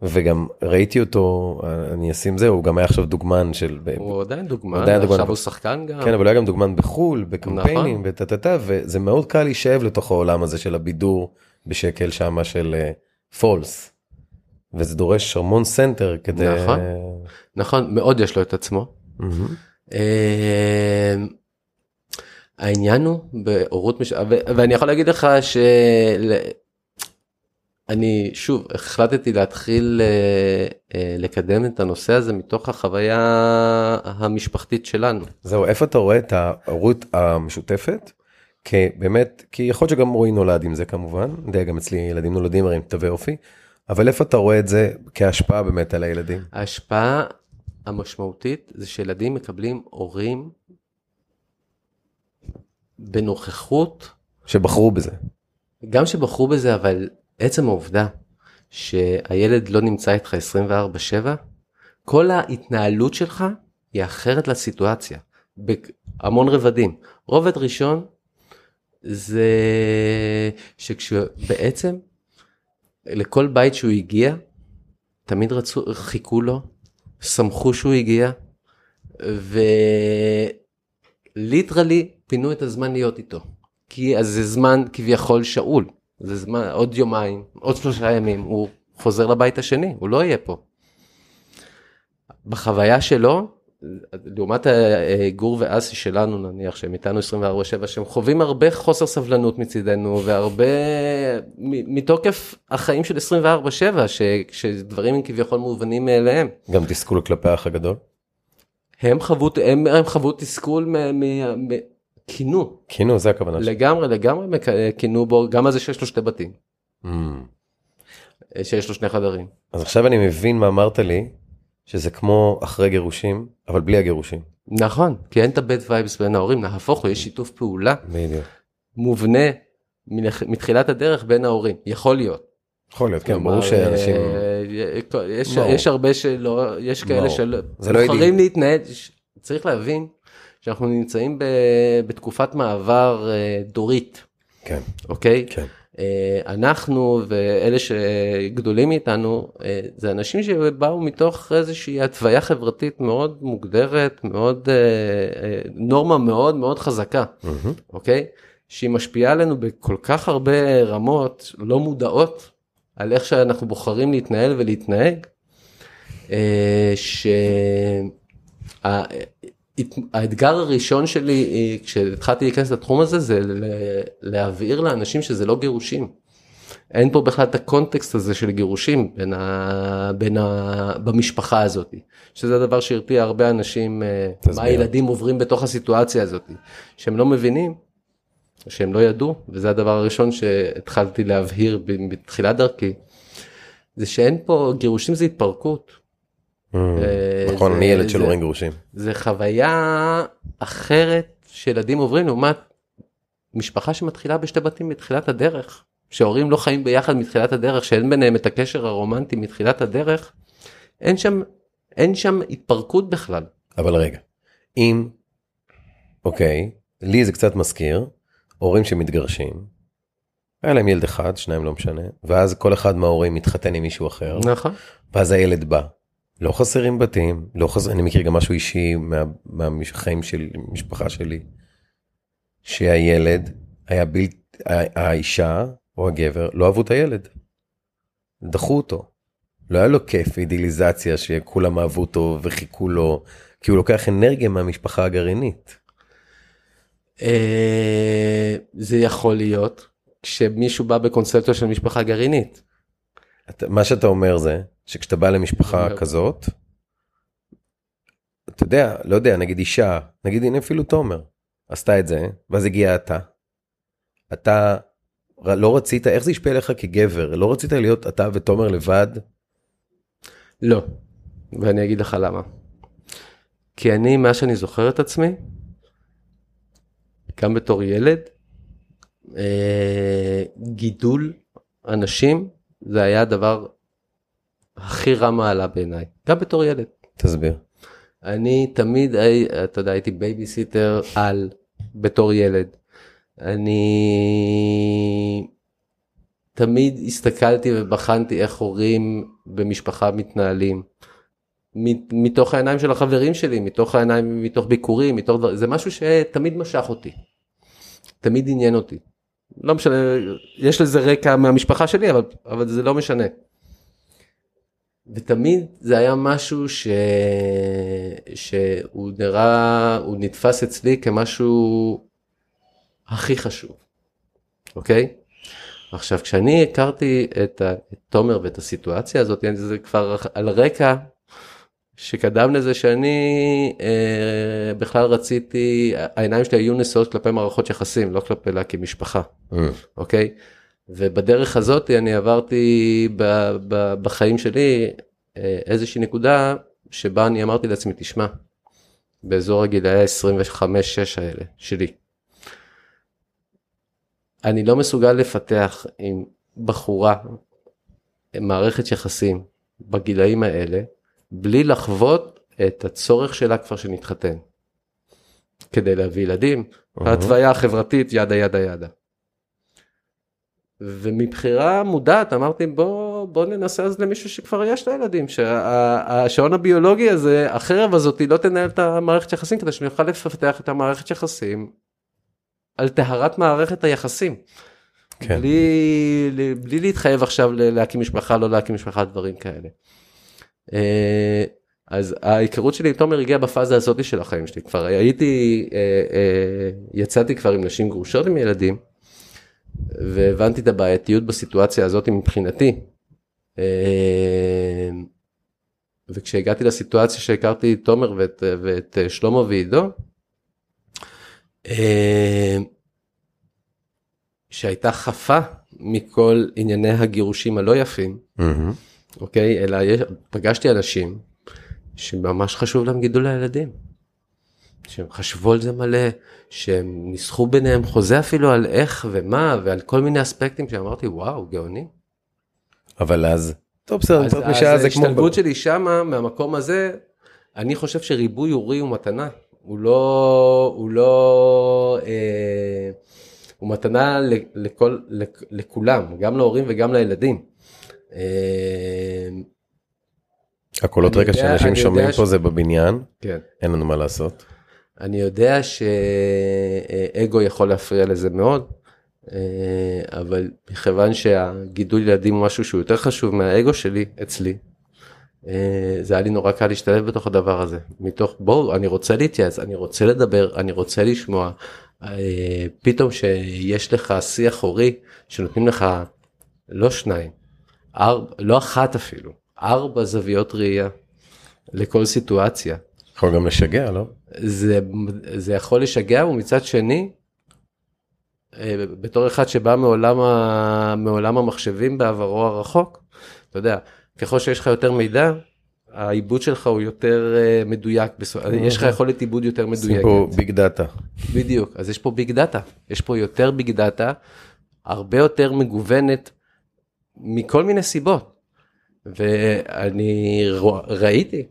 וגם ראיתי אותו, אני אשים זה, הוא גם היה עכשיו דוגמן של... הוא עדיין דוגמן, עדיין דוגמן. עכשיו הוא שחקן גם. כן, אבל הוא היה גם דוגמן בחו"ל, בקמפיינים נכון. וטה טה טה, וזה מאוד קל להישאב לתוך העולם הזה של הבידור בשקל שמה של false. וזה דורש המון center כדי... נכון. נכון, מאוד יש לו את עצמו. מהמם. אה, העניין הוא בהורות מש... ו- ואני יכול להגיד לך שאני שוב החלטתי להתחיל אה, אה, לקדם את הנושא הזה מתוך החוויה המשפחתית שלנו. זהו, איפה אתה רואה את ההורות המשותפת? כי באמת, כי יכול להיות שגם רועי נולד עם זה כמובן, אני יודע, גם אצלי ילדים נולדים הרי עם תווי אופי, אבל איפה אתה רואה את זה כהשפעה באמת על הילדים? ההשפעה המשמעותית זה שילדים מקבלים הורים בנוכחות שבחרו בזה. גם שבחרו בזה, אבל עצם העובדה שהילד לא נמצא איתך 24/7, כל ההתנהלות שלך היא אחרת לסיטואציה, בהמון רבדים. רובד ראשון זה שכשבעצם לכל בית שהוא הגיע, תמיד רצו, חיכו לו, שמחו שהוא הגיע, וליטרלי פינו את הזמן להיות איתו. כי אז זה זמן כביכול שאול, זה זמן עוד יומיים, עוד שלושה ימים, הוא חוזר לבית השני, הוא לא יהיה פה. בחוויה שלו, לעומת גור ואסי שלנו נניח, שהם איתנו 24/7, שהם חווים הרבה חוסר סבלנות מצידנו, והרבה מתוקף החיים של 24/7, ש- שדברים הם כביכול מובנים מאליהם. גם תסכול כלפי האח הגדול? הם חוו, הם, הם חוו תסכול, מ- מ- מ- כינו, כאילו, זה הכוונה שלי. לגמרי לגמרי מק- כינו בו, גם על זה שיש לו שתי בתים, Mm. שיש לו שני חדרים. אז עכשיו אני מבין מה אמרת לי, שזה כמו אחרי גירושים, אבל בלי הגירושים. נכון, כי אין את הבד וייבס בין ההורים, נהפוך הוא, יש שיתוף פעולה בדיוק. מובנה מתחילת הדרך בין ההורים, יכול להיות. יכול להיות, כן, ברור שאנשים... אה, יש, הרבה שלא, יש כאלה. שלא, זה לא בוחרים. להתנהל, צריך להבין שאנחנו נמצאים ב, בתקופת מעבר אה, דורית, כן, אוקיי? כן. אה, אנחנו ואלה שגדולים מאיתנו אה, זה אנשים שבאו מתוך איזושהי התוויה חברתית מאוד מוגדרת מאוד נורמה מאוד מאוד חזקה מהמם. אוקיי שהיא משפיעה עלינו בכל כך הרבה רמות לא מודעות על איך שאנחנו בוחרים להתנהל ולהתנהג. אה, שהאתגר הראשון שלי אה, כשהתחלתי להיכנס לתחום הזה זה להבהיר לאנשים שזה לא גירושים. אין פה בכלל את הקונטקסט הזה של גירושים בין ה... בין ה... במשפחה הזאת, שזה הדבר שהרתיע הרבה אנשים, אה, תסביר. מה הילדים עוברים בתוך הסיטואציה הזאת, שהם לא מבינים, שהם לא ידעו, וזה הדבר הראשון שהתחלתי להבהיר בתחילת דרכי, זה שאין פה, גירושים זה התפרקות, נכון, זה- אני ילד של הורים גרושים. זה חוויה אחרת שילדים עוברים לעומת משפחה שמתחילה בשתי בתים מתחילת הדרך, שהורים לא חיים ביחד מתחילת הדרך, שאין ביניהם את הקשר הרומנטי מתחילת הדרך, אין שם, אין שם התפרקות בכלל. אבל רגע, אם, אוקיי, לי זה קצת מזכיר, הורים שמתגרשים, היה להם ילד אחד, שניים לא משנה, ואז כל אחד מההורים מתחתן עם מישהו אחר, נכון. ואז הילד בא. לא חסרים בתים, לא חסר, אני מכיר גם משהו אישי מה, מהחיים של משפחה שלי, שהילד היה בלתי, האישה או הגבר לא אהבו את הילד. דחו אותו. לא היה לו כיף אידיליזציה שכולם אהבו אותו וחיכו לו, כי הוא לוקח אנרגיה מהמשפחה הגרעינית. אה, זה יכול להיות כשמישהו בא בקונספציה של משפחה גרעינית. אתה- מה שאתה אומר זה שכשאתה בא למשפחה אומר. כזאת, אתה יודע, לא יודע, נגיד אישה, נגיד הנה אפילו תומר, עשתה את זה, ואז הגיע אתה. אתה לא רצית, איך זה השפיע עליך כגבר? לא רצית להיות אתה ותומר לבד? לא, ואני אגיד לך למה. כי אני, מה שאני זוכר את עצמי, גם בתור ילד, אה, גידול אנשים זה היה הדבר הכי רם מעלה בעיניי, גם בתור ילד. תסביר. אני תמיד, אתה יודע, הייתי בייביסיטר על בתור ילד. אני תמיד הסתכלתי ובחנתי איך הורים במשפחה מתנהלים. מתוך העיניים של החברים שלי, מתוך העיניים, מתוך ביקורים, מתוך דבר, זה משהו שתמיד משך אותי. תמיד עניין אותי. לא משנה, יש לזה רקע מהמשפחה שלי, אבל, אבל זה לא משנה. ותמיד זה היה משהו ש... שהוא נראה, הוא נתפס אצלי כמשהו הכי חשוב, אוקיי? עכשיו כשאני הכרתי את, ה... את תומר ואת הסיטואציה הזאת, זה כבר על רקע שקדם לזה שאני אה, בכלל רציתי, העיניים שלי היו נשואות כלפי מערכות יחסים, לא כלפי להקים משפחה, mm. אוקיי? ובדרך הזאת אני עברתי ב, ב, בחיים שלי אה, איזושהי נקודה שבה אני אמרתי לעצמי, תשמע, באזור הגילאי 25-6 האלה שלי, אני לא מסוגל לפתח עם בחורה מערכת יחסים בגילאים האלה, בלי לחוות את הצורך שלה כבר שנתחתן. כדי להביא ילדים, uh-huh. ההתוויה החברתית, ידה ידה ידה. ומבחירה מודעת אמרתי בוא בוא ננסה אז למישהו שכבר יש לה ילדים שהשעון הביולוגי הזה החרב הזאת לא תנהל את המערכת יחסים כדי שאני אוכל לפתח את המערכת יחסים על טהרת מערכת היחסים. כן. בלי, בלי להתחייב עכשיו להקים משפחה לא להקים משפחה דברים כאלה. אה, אז ההיכרות שלי עם תומר הגיעה בפאזה הזאת של החיים שלי כבר הייתי אה, אה, יצאתי כבר עם נשים גרושות עם ילדים. והבנתי את הבעייתיות בסיטואציה הזאת מבחינתי. וכשהגעתי לסיטואציה שהכרתי את תומר ואת, ואת שלמה ועידו, שהייתה חפה מכל ענייני הגירושים הלא יפים, mm-hmm. אוקיי? אלא פגשתי אנשים שממש חשוב להם גידול הילדים. שהם חשבו על זה מלא, שהם ניסחו ביניהם חוזה אפילו על איך ומה ועל כל מיני אספקטים שאמרתי וואו גאוני. אבל אז, טוב בסדר, אז, אז ההשתלבות שלי שמה מהמקום הזה, אני חושב שריבוי הורי הוא מתנה, הוא לא, הוא לא, אה, הוא מתנה לכל, לכולם, גם להורים וגם לילדים. אה, הקולות רקע שאנשים שומעים פה. זה בבניין, כן. אין לנו מה לעשות. אני יודע שאגו יכול להפריע לזה מאוד, אה, אבל מכיוון שהגידול ילדים הוא משהו שהוא יותר חשוב מהאגו שלי אצלי, אה, זה היה לי נורא קל להשתלב בתוך הדבר הזה. מתוך בואו, אני רוצה להתייעץ, אני רוצה לדבר, אני רוצה לשמוע. אה, פתאום שיש לך שיח הורי שנותנים לך לא שניים, ארבע, לא אחת אפילו, ארבע זוויות ראייה לכל סיטואציה. יכול גם לשגע, לא? זה, זה יכול לשגע ומצד שני, אה, בתור אחד שבא מעולם, ה, מעולם המחשבים בעברו הרחוק, אתה יודע, ככל שיש לך יותר מידע, העיבוד שלך הוא יותר uh, מדויק, בסופ... יש לך יכולת עיבוד יותר מדויקת. יש פה ביג דאטה. בדיוק, אז יש פה big data, יש פה יותר big data, הרבה יותר מגוונת מכל מיני סיבות. ואני ראיתי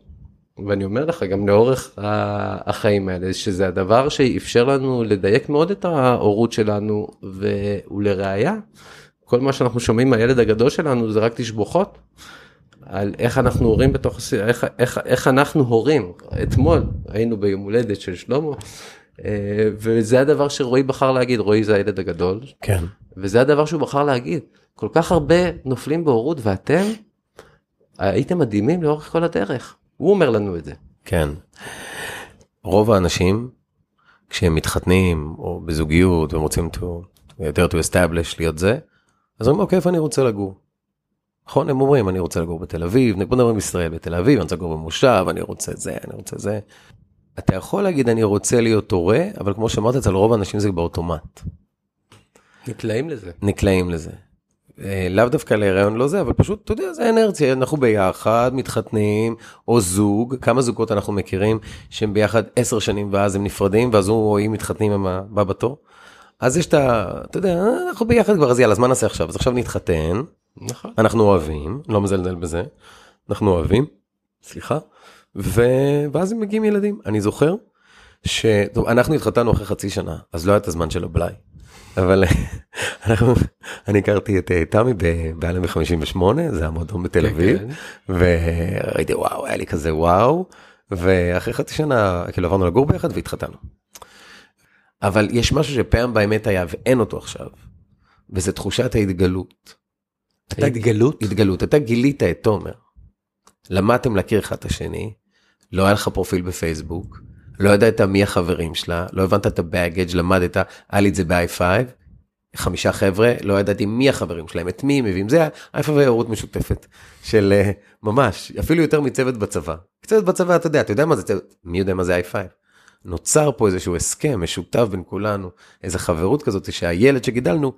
ואני אומר לך גם לאורך החיים האלה שזה הדבר שאפשר לנו לדייק מאוד את ההורות שלנו ולראיה כל מה שאנחנו שומעים מהילד הגדול שלנו זה רק תשבוכות על איך אנחנו הורים בתוך איך, איך, איך אנחנו הורים. אתמול היינו ביום הולדת של שלמה אה, וזה הדבר שרועי בחר להגיד. רועי זה הילד הגדול. כן וזה הדבר שהוא בחר להגיד כל כך הרבה נופלים בהורות ואתם הייתם מדהימים לאורך כל הדרך. הוא אומר לנו את זה. כן. רוב האנשים, כשהם מתחתנים או בזוגיות והם רוצים to, יותר to establish להיות זה, אז אומרים אוקיי איפה אני רוצה לגור. נכון הם אומרים אני רוצה לגור בתל אביב, בוא נדבר עם ישראל בתל אביב, אני רוצה לגור במושב, אני רוצה זה, אני רוצה זה. אתה יכול להגיד אני רוצה להיות הורה, אבל כמו שאמרת אצל רוב האנשים זה באוטומט. נקלעים לזה. נקלעים לזה. אה, לאו דווקא להיריון לא זה, אבל פשוט, אתה יודע, זה אנרציה, אנחנו ביחד, מתחתנים, או זוג, כמה זוגות אנחנו מכירים שהם ביחד עשר שנים ואז הם נפרדים, ואז הוא או היא מתחתנים עם הבא בתור. אז יש את ה... אתה יודע, אנחנו ביחד כבר, אז יאללה, אז מה נעשה עכשיו? אז עכשיו נתחתן, נכון. אנחנו אוהבים, לא מזלזל בזה, אנחנו אוהבים, סליחה, ו... ואז הם מגיעים ילדים. אני זוכר שאנחנו התחתנו אחרי חצי שנה, אז לא היה את הזמן של הבלאי. אבל אנחנו, אני הכרתי את אה, תמי באלם 58 זה המועדון בתל כן, אביב, כן. וראיתי וואו, היה לי כזה וואו, ואחרי חצי שנה כאילו עברנו לגור ביחד והתחתנו. אבל יש משהו שפעם באמת היה ואין אותו עכשיו, וזה תחושת ההתגלות. התגלות? התגלות, אתה גילית את תומר. למדתם להכיר אחד את השני, לא היה לך פרופיל בפייסבוק, לא ידעת מי החברים שלה, לא הבנת את הבאגג', למדת, היה לי את זה ב-i5, חמישה חבר'ה, לא ידעתי מי החברים שלהם, את מי הם מביאים, זה i5 היה הורות משותפת, של אה, ממש, אפילו יותר מצוות בצבא. צוות בצבא, אתה יודע, אתה יודע מה זה צוות, מי יודע מה זה i5? נוצר פה איזשהו הסכם משותף בין כולנו, איזה חברות כזאת שהילד שגידלנו,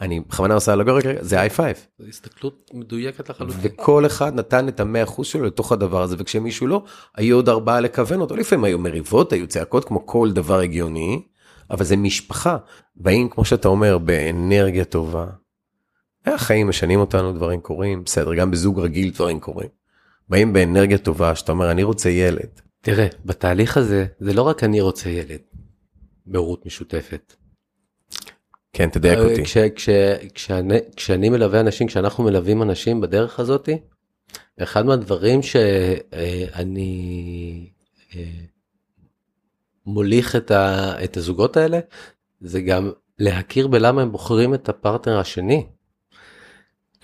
אני בכוונה עושה אלגוריה כרגע, זה i5. זו הסתכלות מדויקת לחלוטין. וכל אחד נתן את המאה אחוז שלו לתוך הדבר הזה, וכשמישהו לא, היו עוד ארבעה לכוון אותו. לפעמים היו מריבות, היו צעקות, כמו כל דבר הגיוני, אבל זה משפחה. באים, כמו שאתה אומר, באנרגיה טובה. החיים משנים אותנו, דברים קורים, בסדר, גם בזוג רגיל דברים קורים. באים באנרגיה טובה, שאתה אומר, אני רוצה ילד. תראה, בתהליך הזה, זה לא רק אני רוצה ילד, בהורות משותפת. כן, תדייק אותי. כש, כש, כשאני, כשאני מלווה אנשים, כשאנחנו מלווים אנשים בדרך הזאתי, אחד מהדברים שאני אה, מוליך את, ה, את הזוגות האלה, זה גם להכיר בלמה הם בוחרים את הפרטנר השני.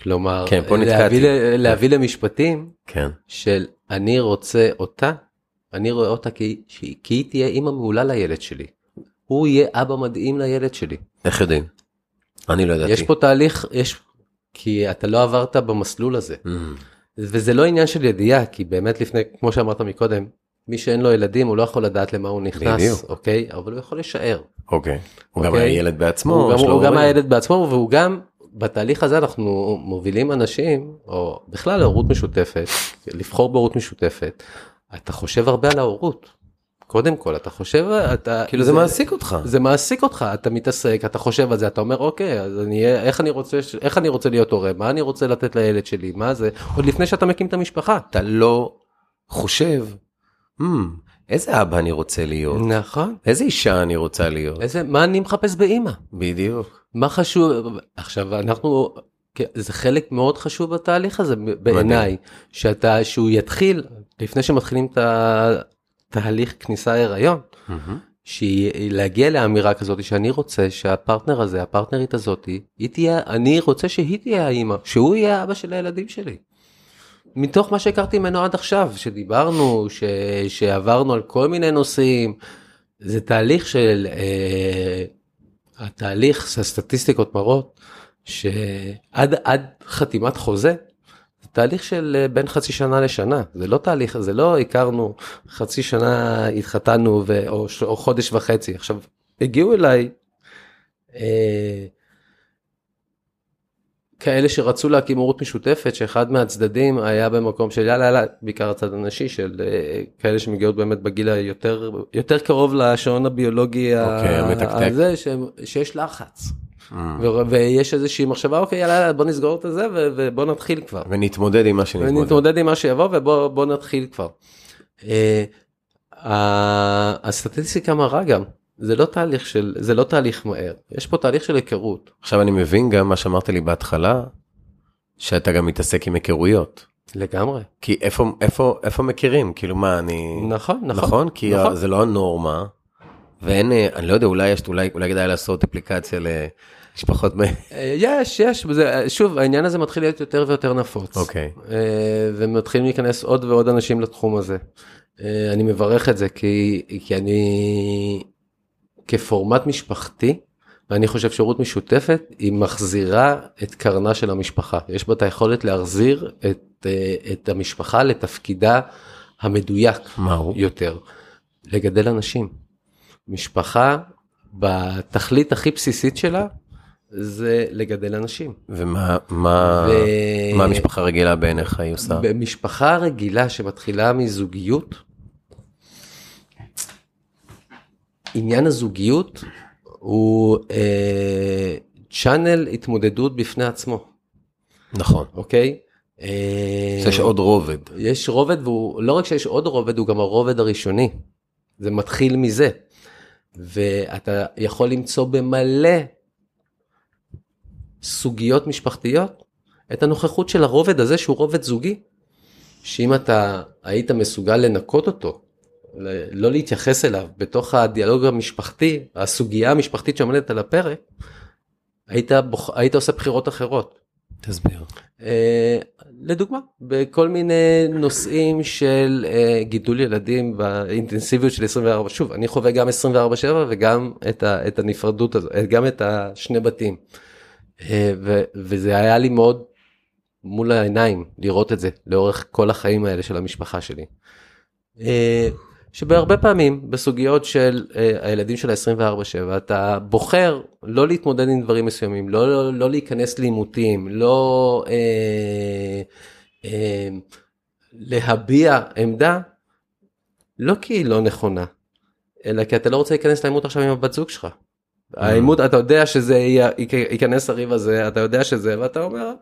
כלומר, כן, פה. להביא, ל- להביא למשפטים כן, של אני רוצה אותה, אני רואה אותה כי, כי היא תהיה אימא מעולה לילד שלי. הוא יהיה אבא מדהים לילד שלי. איך יודעים? אני לא ידעתי. יש פה תהליך, יש, כי אתה לא עברת במסלול הזה. Mm, וזה לא עניין של ידיעה, כי באמת לפני, כמו שאמרת מקודם, מי שאין לו ילדים הוא לא יכול לדעת למה הוא נכנס, בדיוק. אוקיי? אבל הוא יכול לשער. אוקיי. הוא גם אוקיי. היה ילד בעצמו. הוא גם, הוא גם. הילד בעצמו והוא גם בתהליך הזה אנחנו מובילים אנשים או בכלל להורות משותפת לבחור בהורות משותפת אתה חושב הרבה על ההורות. קודם כל אתה חושב אתה כאילו זה מעסיק אותך. זה מעסיק אותך אתה מתעסק אתה חושב על זה אתה אומר אוקיי אז אני איך אני רוצה איך אני רוצה להיות הורה מה אני רוצה לתת לילד שלי מה זה עוד לפני שאתה מקים את המשפחה. אתה לא חושב, "Hmm, איזה אבא אני רוצה להיות, נכון. איזה אישה אני רוצה להיות. איזה מה אני מחפש באימא. בדיוק. מה חשוב עכשיו אנחנו כן, זה חלק מאוד חשוב בתהליך הזה בעיניי שאתה שהוא יתחיל לפני שמתחילים את התהליך כניסה להיריון שהיא להגיע לאמירה כזאת שאני רוצה שהפרטנר הזה הפרטנרית הזאת היא תהיה אני רוצה שהיא תהיה האימא שהוא יהיה האבא של הילדים שלי. מתוך מה שהכרתי ממנו עד עכשיו שדיברנו ש... שעברנו על כל מיני נושאים זה תהליך של אה, התהליך הסטטיסטיקות מראות שעד עד חתימת חוזה זה תהליך של אה, בין חצי שנה לשנה זה לא תהליך זה לא הכרנו חצי שנה התחתנו ו... או, ש... או חודש וחצי עכשיו הגיעו אליי אה, כאלה שרצו להקים הורות משותפת שאחד מהצדדים היה במקום של יאללה יאללה בעיקר הצד הנשי של אה, כאלה שמגיעות באמת בגיל היותר יותר קרוב לשעון הביולוגי ה- אוקיי. הזה שהם- שיש לחץ. ו- ויש איזושהי מחשבה אוקיי יאללה בוא נסגור את זה ו- ובוא נתחיל כבר. ונתמודד עם מה שנתמודד. ונתמודד עם מה שיבוא ובוא בוא נתחיל כבר. אה, הסטטיסטיקה מראה גם זה לא תהליך של זה לא תהליך מהר יש פה תהליך של היכרות. עכשיו אני מבין גם מה שאמרת לי בהתחלה, שאתה גם מתעסק עם היכרויות. לגמרי. כי איפה, איפה, איפה מכירים? כאילו מה, אני... נכון נכון. נכון? כי נכון. זה לא הנורמה, ואין, אה, אני לא יודע, אולי יש, אולי, אולי כדאי לעשות אפליקציה למשפחות... מ- אה, יש יש וזה, שוב העניין הזה מתחיל להיות יותר ויותר נפוץ. אוקיי. אה, ומתחילים להיכנס עוד ועוד אנשים לתחום הזה. אה, אני מברך את זה כי, כי אני כפורמט משפחתי ואני חושב שירות משותפת היא מחזירה את קרנה של המשפחה יש בה את היכולת להחזיר את, אה, את המשפחה לתפקידה המדויק מה הוא? יותר לגדל אנשים. משפחה בתכלית הכי בסיסית שלה זה לגדל אנשים. ומה מה, ו- מה המשפחה רגילה בעיניך היא עושה? במשפחה רגילה שמתחילה מזוגיות, עניין הזוגיות הוא אה, צ'אנל התמודדות בפני עצמו, נכון. אוקיי? אה, יש עוד רובד. יש רובד והוא לא רק שיש עוד רובד הוא גם הרובד הראשוני. זה מתחיל מזה. ואתה יכול למצוא במלא סוגיות משפחתיות, את הנוכחות של הרובד הזה שהוא רובד זוגי, שאם אתה היית מסוגל לנקות אותו, לא להתייחס אליו בתוך הדיאלוג המשפחתי, הסוגיה המשפחתית שעומדת על הפרק, היית, בוח... היית עושה בחירות אחרות. תסביר. Uh, לדוגמה, בכל מיני נושאים של uh, גידול ילדים באינטנסיביות של 24, שוב, אני חווה גם 24/7 וגם את, ה, את הנפרדות הזאת, גם את השני בתים. ו, וזה היה לי מאוד מול העיניים לראות את זה לאורך כל החיים האלה של המשפחה שלי. שבהרבה פעמים בסוגיות של uh, הילדים של ה-24/7 אתה בוחר לא להתמודד עם דברים מסוימים, לא, לא, לא להיכנס לעימותים, לא uh, uh, להביע עמדה, לא כי היא לא נכונה, אלא כי אתה לא רוצה להיכנס לעימות עכשיו עם הבת זוג שלך. העימות אתה יודע שזה ייכנס הריב הזה אתה יודע שזה ואתה אומר.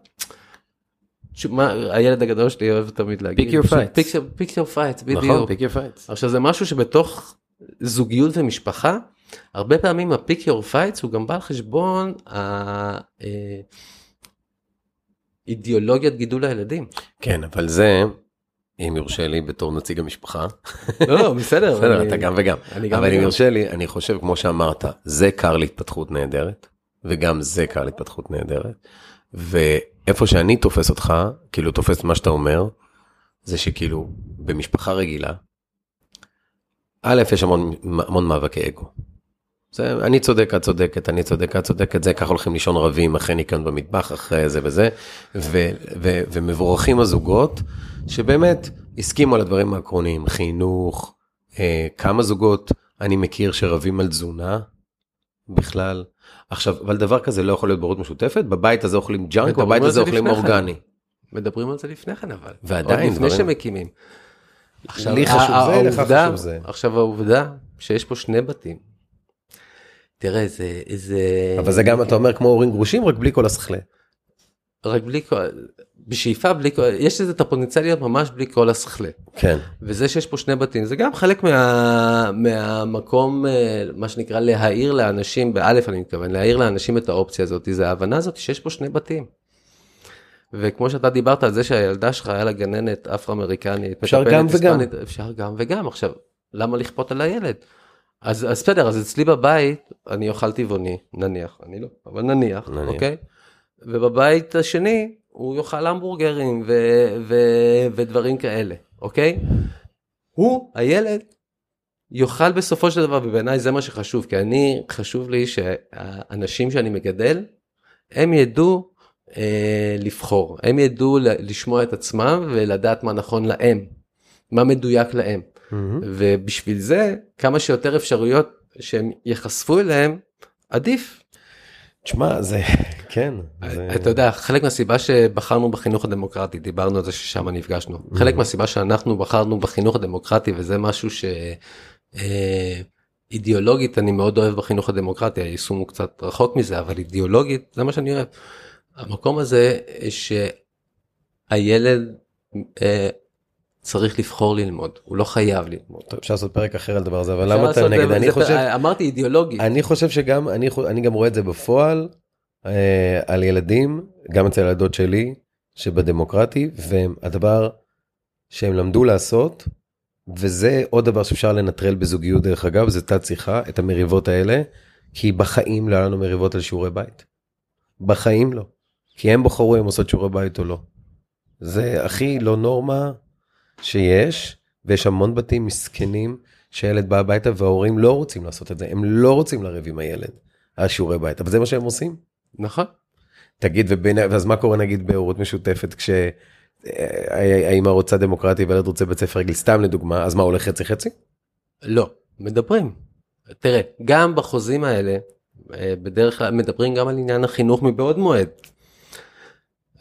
מה הילד הגדול שלי אוהב תמיד להגיד. pick your fights. pick your fights בדיוק. נכון, pick your fights. עכשיו זה משהו שבתוך זוגיות ומשפחה הרבה פעמים ה-pick your fights הוא גם בא על חשבון האידיאולוגיית גידול הילדים. כן אבל זה אם יורשה לי בתור נציג המשפחה. לא, לא בסדר. בסדר אתה גם וגם. אבל אם יורשה לי אני חושב כמו שאמרת זה קר להתפתחות נהדרת וגם זה קר להתפתחות נהדרת. ואיפה שאני תופס אותך, כאילו תופס מה שאתה אומר, זה שכאילו במשפחה רגילה, א', יש המון, המון מאבקי אגו. זה, אני צודק, את צודקת, אני צודק, את צודקת, זה ככה הולכים לישון רבים אחרי ניקיון במטבח, אחרי זה וזה, ו, ו, ומבורכים הזוגות, שבאמת הסכימו על הדברים העקרוניים, חינוך, אה, כמה זוגות אני מכיר שרבים על תזונה בכלל, עכשיו, אבל דבר כזה לא יכול להיות בהורות משותפת, בבית הזה אוכלים ג'אנק, בבית הזה אוכלים אורגני. מדברים על זה לפני כן אבל. ועדיין, עוד לפני שמקימים. עכשיו, לי חשוב זה, לך חשוב זה. עכשיו העובדה שיש פה שני בתים. תראה, זה, זה... אבל זה גם, אתה אומר, כמו הורים גרושים, רק בלי כל השכלה. רק בלי כל, בשאיפה בלי כל, יש לזה את הפוטנציאל להיות ממש בלי כל השכלה. כן. וזה שיש פה שני בתים זה גם חלק מה, מהמקום אה, מה שנקרא להעיר לאנשים באלף אני מתכוון להעיר לאנשים את האופציה הזאת זה ההבנה הזאת שיש פה שני בתים. וכמו שאתה דיברת על זה שהילדה שלך היה לה גננת אפרו-אמריקנית. אפשר גם וגם. אפשר גם וגם עכשיו למה לכפות על הילד. אז בסדר אז אצלי בבית אני אוכל טבעוני נניח אני לא אבל נניח, נניח. אוקיי. ובבית השני הוא יאכל המבורגרים ו- ו- ודברים כאלה, אוקיי? הוא, הילד, יאכל בסופו של דבר, ובעיניי זה מה שחשוב, כי אני, חשוב לי שהאנשים שאני מגדל, הם ידעו אה, לבחור, הם ידעו לשמוע את עצמם ולדעת מה נכון להם, מה מדויק להם. Mm-hmm. ובשביל זה, כמה שיותר אפשרויות שהם ייחשפו אליהם, עדיף. תשמע, זה, כן. זה... אתה יודע, חלק מהסיבה שבחרנו בחינוך הדמוקרטי, דיברנו על זה ששם נפגשנו, mm-hmm. חלק מהסיבה שאנחנו בחרנו בחינוך הדמוקרטי, וזה משהו שאידיאולוגית אה, אני מאוד אוהב בחינוך הדמוקרטי, היישום הוא קצת רחוק מזה, אבל אידיאולוגית זה מה שאני אוהב. המקום הזה שהילד אה, צריך לבחור ללמוד, הוא לא חייב ללמוד. טוב, אפשר לעשות פרק אחר על דבר הזה, אבל למה אתה נגד? אני חושב... אמרתי אידיאולוגי. אני חושב שגם, אני, אני גם רואה את זה בפועל, אה, על ילדים, גם אצל הילדות שלי, שבדמוקרטי, והדבר שהם למדו לעשות, וזה עוד דבר שאפשר לנטרל בזוגיות דרך אגב, זה תת שיחה, את המריבות האלה, כי בחיים לא היה לנו מריבות על שיעורי בית. בחיים לא. כי הם בחרו אם עושות שיעורי בית או לא. זה הכי לא נורמה שיש, ויש המון בתים מסכנים שהילד בא הביתה וההורים לא רוצים לעשות את זה, הם לא רוצים לריב עם הילד על שיעורי בית, אבל זה מה שהם עושים. נכון. תגיד, ובין, ואז מה קורה נגיד בהורות משותפת כשהאימא רוצה דמוקרטי וילד רוצה בית ספר רגיל, סתם לדוגמה, אז מה הולך חצי חצי? לא, מדברים. תראה, גם בחוזים האלה, אה, בדרך כלל מדברים גם על עניין החינוך מבעוד מועד.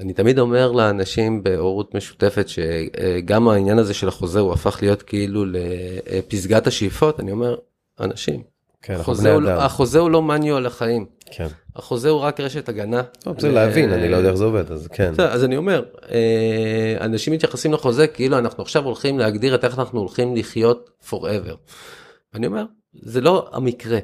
אני תמיד אומר לאנשים בהורות משותפת שגם העניין הזה של החוזה הוא הפך להיות כאילו לפסגת השאיפות, אני אומר, אנשים, כן, החוזה, הוא, לא- החוזה הוא לא מניו לחיים, כן. החוזה הוא רק רשת הגנה. טוב, זה להבין, אני לא יודע איך זה עובד, אז כן. אז אני אומר, אה, אנשים מתייחסים לחוזה כאילו אנחנו עכשיו הולכים להגדיר את איך אנחנו הולכים לחיות forever. אני אומר, זה לא המקרה.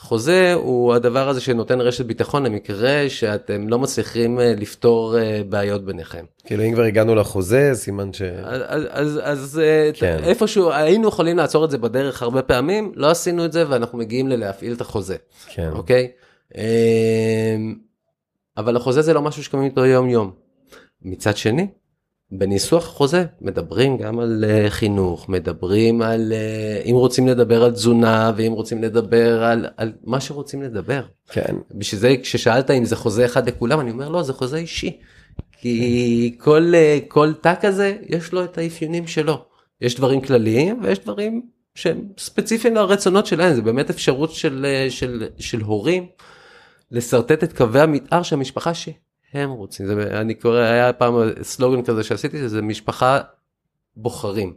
חוזה הוא הדבר הזה שנותן רשת ביטחון למקרה שאתם לא מצליחים אה, לפתור אה, בעיות ביניכם. כאילו אם כבר הגענו לחוזה, סימן ש... אז, אז, אז, אה, כן. איפשהו היינו יכולים לעצור את זה בדרך הרבה פעמים, לא עשינו את זה ואנחנו מגיעים ללהפעיל את החוזה, כן. אוקיי? אבל החוזה זה לא משהו שקמים איתו יום יום. מצד שני, בניסוח חוזה מדברים גם על אה, חינוך, מדברים על, אה, אם רוצים לדבר על תזונה ואם רוצים לדבר על, על מה שרוצים לדבר. כן. בשביל זה כששאלת אם זה חוזה אחד לכולם, אני אומר לא, זה חוזה אישי. כי כל, אה, כל תא כזה יש לו את האפיונים שלו. יש דברים כלליים ויש דברים שהם ספציפיים לרצונות שלהם, זה באמת אפשרות של, אה, של, של הורים לשרטט את קווי המתאר של המשפחה שהם רוצים. זה, אני קורא, היה פעם סלוגן כזה שעשיתי, זה משפחה בוחרים.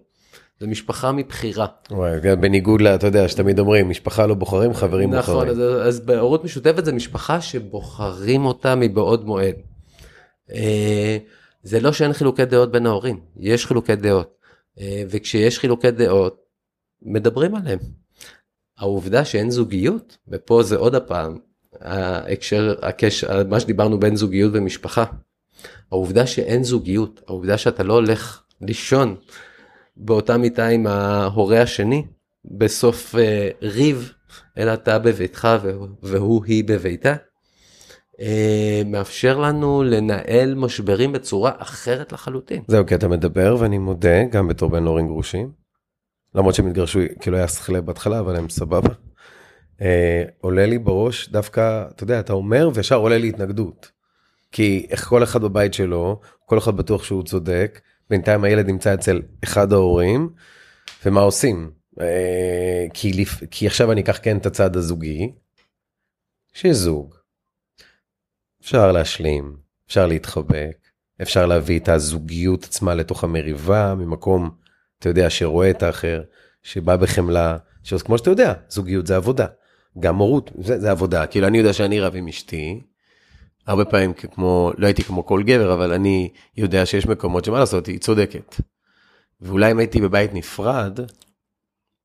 זה משפחה מבחירה. וואי, כן, בניגוד ל... אתה יודע, שתמיד אומרים, משפחה לא בוחרים, חברים נכון, בוחרים. אז, אז בהורות משותפת זה משפחה שבוחרים אותה מבעוד מועד. אה, זה לא שאין חילוקי דעות בין ההורים, יש חילוקי דעות. אה, וכשיש חילוקי דעות, מדברים עליהם. העובדה שאין זוגיות, ופה זה עוד הפעם, ההקשר, הקשר, מה שדיברנו בין זוגיות ומשפחה. העובדה שאין זוגיות, העובדה שאתה לא הולך לישון באותה מיטה עם ההורה השני, בסוף אה, ריב, אלא אתה בביתך והוא, היא בביתה, אה, מאפשר לנו לנהל משברים בצורה אחרת לחלוטין. זהו, כי אתה מדבר, ואני מודה, גם בתור בן הורים גרושים, למרות שהם התגרשו, כאילו היה שכלה בהתחלה, אבל הם סבבה. אה, עולה לי בראש דווקא, אתה יודע, אתה אומר, וישר עולה לי התנגדות. כי איך כל אחד בבית שלו, כל אחד בטוח שהוא צודק, בינתיים הילד נמצא אצל אחד ההורים, ומה עושים? אה, כי, לפ... כי עכשיו אני אקח כן את הצד הזוגי, שיש זוג. אפשר להשלים, אפשר להתחבק, אפשר להביא את הזוגיות עצמה לתוך המריבה ממקום, אתה יודע, שרואה את האחר, שבא בחמלה, שכמו שאתה יודע, זוגיות זה עבודה. גם הורות, זה, זה עבודה. כאילו אני יודע שאני רב עם אשתי, הרבה פעמים כמו, לא הייתי כמו כל גבר, אבל אני יודע שיש מקומות שמה לעשות, היא צודקת. ואולי אם הייתי בבית נפרד,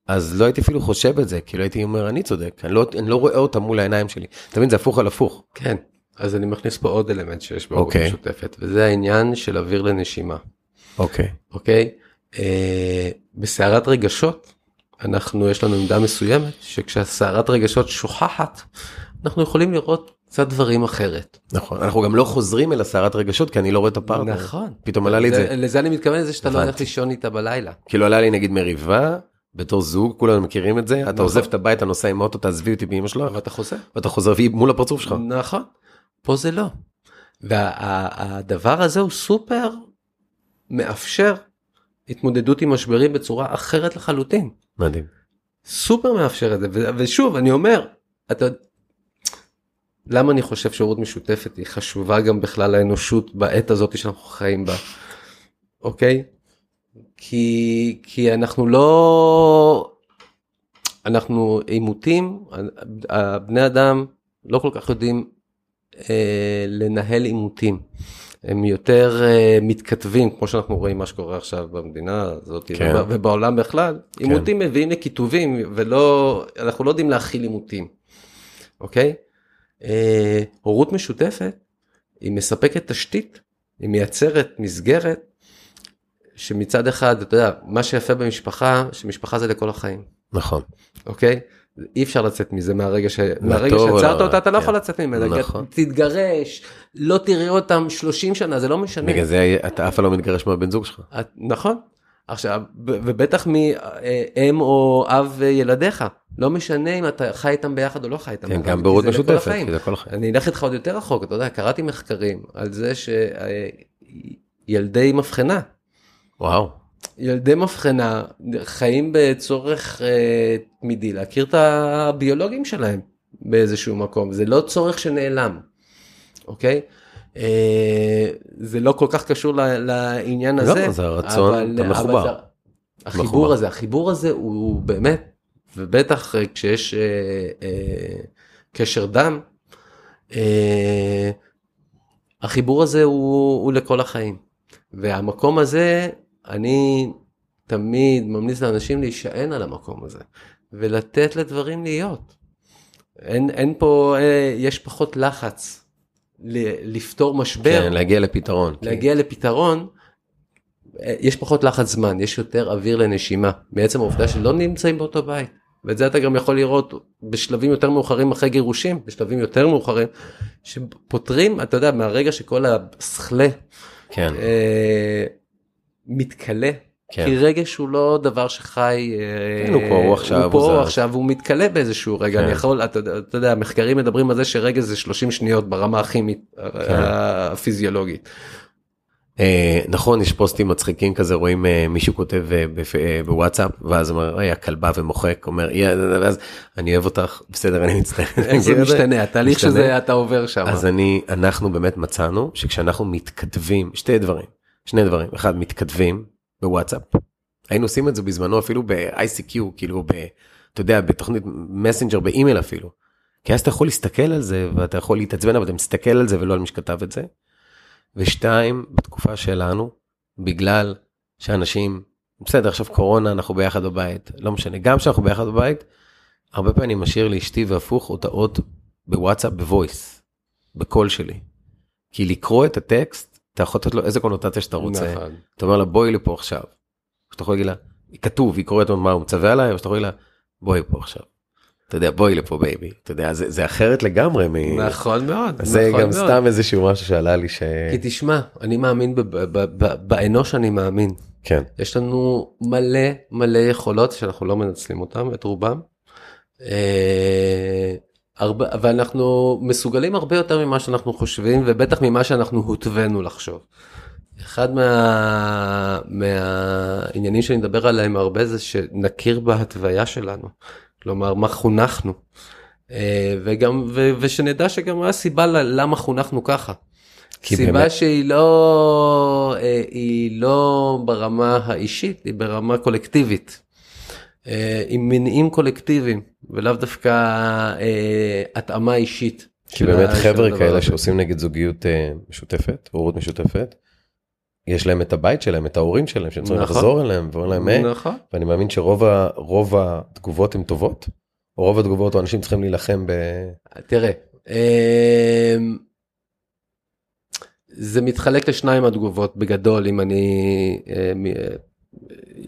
אז לא הייתי אפילו חושב את זה, כאילו הייתי אומר, אני צודק, אני לא, אני לא רואה אותה מול העיניים שלי. אתה מבין, זה הפוך על הפוך. כן, אז אני מכניס פה עוד אלמנט שיש בהורות אוקיי. משותפת, וזה העניין של אוויר לנשימה, אוקיי. אוקיי? אה, בסערת רגשות, אנחנו, יש לנו עמדה מסוימת, שכשהסערת רגשות שוכחת, אנחנו יכולים לראות קצת דברים אחרת. נכון, אנחנו גם לא חוזרים אל הסערת רגשות, כי אני לא רואה את הפרטנר. נכון. פתאום עלה לי את זה. לזה אני מתכוון לזה שאתה לא הולך. לישון איתה בלילה. כאילו עלה לי נגיד מריבה, בתור זוג, כולנו מכירים את זה, אתה נכון. עוזב את הבית, אתה נוסע עם האוטו, תעזבי אותי באמא שלך, אבל אתה חוזר. ואתה חוזר והיא מול הפרצוף שלך. נכון. פה זה לא. והדבר הזה הוא סופר מאפשר התמודדות עם משברים בצורה אחרת לחלוטין. מדהים. סופר מאפשר את זה ו- ושוב אני אומר אתה למה אני חושב שהורות משותפת היא חשובה גם בכלל לאנושות בעת הזאת שאנחנו חיים בה אוקיי כי כי אנחנו לא אנחנו עימותים הבני אדם לא כל כך יודעים אה, לנהל עימותים. הם יותר אה, מתכתבים כמו שאנחנו רואים מה שקורה עכשיו במדינה הזאת כן. וב- ובעולם בכלל עימותים מביאים לכיתובים ולא אנחנו לא יודעים להכיל עימותים. אוקיי? אה, הורות משותפת היא מספקת תשתית היא מייצרת מסגרת שמצד אחד אתה יודע מה שיפה במשפחה שמשפחה זה לכל החיים נכון. אוקיי? אי אפשר לצאת מזה מהרגע, ש... מהרגע שיצרת לרע, אותה אתה לא כן. יכול לצאת ממנה, נכון. תתגרש, לא תראה אותם 30 שנה זה לא משנה. בגלל זה אתה אף פעם לא מתגרש מהבן זוג שלך. נכון. עכשיו ובטח מאם או אב ילדיך לא משנה אם אתה חי איתם ביחד או לא חי איתם. כן, גם בהורות משותפת. כי זה כל החיים. אני אלך איתך עוד יותר רחוק אתה יודע קראתי מחקרים על זה שילדי מבחנה וואו. ילדי מבחנה חיים בצורך אה, תמידי להכיר את הביולוגים שלהם באיזשהו מקום זה לא צורך שנעלם אוקיי. אה, זה לא כל כך קשור ל- לעניין לא, הזה זה הרצון, אבל- אתה מחובר. החיבור מחובר. הזה החיבור הזה הוא באמת ובטח אה, כשיש אה, אה, קשר דם אה, החיבור הזה הוא, הוא לכל החיים והמקום הזה אני תמיד ממליץ לאנשים להישען על המקום הזה ולתת לדברים להיות. אין, אין פה, אה, יש פחות לחץ ל- לפתור משבר, כן, להגיע לפתרון. להגיע לפתרון. אה, יש פחות לחץ זמן, יש יותר אוויר לנשימה, מעצם העובדה שלא נמצאים באותו בית. ואת זה אתה גם יכול לראות בשלבים יותר מאוחרים אחרי גירושים, בשלבים יותר מאוחרים, שפותרים, אתה יודע, מהרגע שכל הסכלה כן, אה, מתכלה. כן. כי רגש הוא לא דבר שחי, אה, כן, הוא פה, הוא עכשיו, הוא פה, הוא. עכשיו, הוא מתכלה באיזשהו רגע, כן. אני יכול, אתה, אתה יודע, מחקרים מדברים על זה שרגש זה 30 שניות ברמה הכימית, כן. אה, הפיזיולוגית. אה, נכון, יש פוסטים מצחיקים כזה, רואים אה, מישהו כותב אה, בפ- אה, בוואטסאפ, ואז אומר, אוי, הכלבה ומוחק, אומר, ואז אני אוהב אותך, בסדר, אני מצטער. זה משתנה, התהליך. שזה אתה עובר שם. אז אני, אנחנו באמת מצאנו שכשאנחנו מתכתבים, שתי דברים, שני דברים, אחד, מתכתבים בוואטסאפ, היינו עושים את זה בזמנו אפילו ב-ICQ, כאילו, ב, אתה יודע, בתוכנית מסנג'ר, באימייל אפילו. כי אז אתה יכול להסתכל על זה, ואתה יכול להתעצבן, אבל אתה מסתכל על זה ולא על מי שכתב את זה. ושתיים, בתקופה שלנו, בגלל שאנשים, בסדר, עכשיו קורונה, אנחנו ביחד בבית, לא משנה, גם כשאנחנו ביחד בבית, הרבה פעמים אני משאיר לאשתי והפוך הודעות בוואטסאפ ב voice, בקול שלי. כי לקרוא את הטקסט, אתה יכול לתת לו איזה קונוטציה שאתה רוצה. נכון. אתה אומר לה בואי לפה עכשיו. שאתה יכול להגיד לה, כתוב, היא קוראת מה הוא מצווה עליי, או שאתה יכול להגיד לה, בואי פה עכשיו. אתה יודע, בואי לפה baby. אתה יודע, זה, זה אחרת לגמרי מ... נכון מאוד. זה נכון גם מאוד. סתם איזשהו משהו שעלה לי ש... כי תשמע, אני מאמין, ב- ב- ב- באנוש אני מאמין. כן. יש לנו מלא מלא יכולות שאנחנו לא מנצלים אותם, את רובם. אה, הרבה, ואנחנו מסוגלים הרבה יותר ממה שאנחנו חושבים, ובטח ממה שאנחנו הותווינו לחשוב. אחד מה, מהעניינים שאני מדבר עליהם הרבה זה שנכיר בהתוויה שלנו. כלומר, מה חונכנו. אה, וגם, ו, ושנדע שגם מה הסיבה למה חונכנו ככה. סיבה באמת- שהיא לא, אה, היא לא ברמה האישית, היא ברמה קולקטיבית. אה, עם מניעים קולקטיביים, ולאו דווקא אה, התאמה אישית. כי באמת חבר'ה כאלה. שעושים נגיד זוגיות אה, משותפת, הורות משותפת, יש להם את הבית שלהם, את ההורים שלהם, שהם צריכים נכון. לחזור אליהם, ואומרים להם, "היי", נכון. ואני מאמין שרוב ה- רוב התגובות הן טובות, או רוב התגובות או אנשים צריכים להילחם ב... תראה, אמ, זה מתחלק לשניים התגובות בגדול אם אני אה,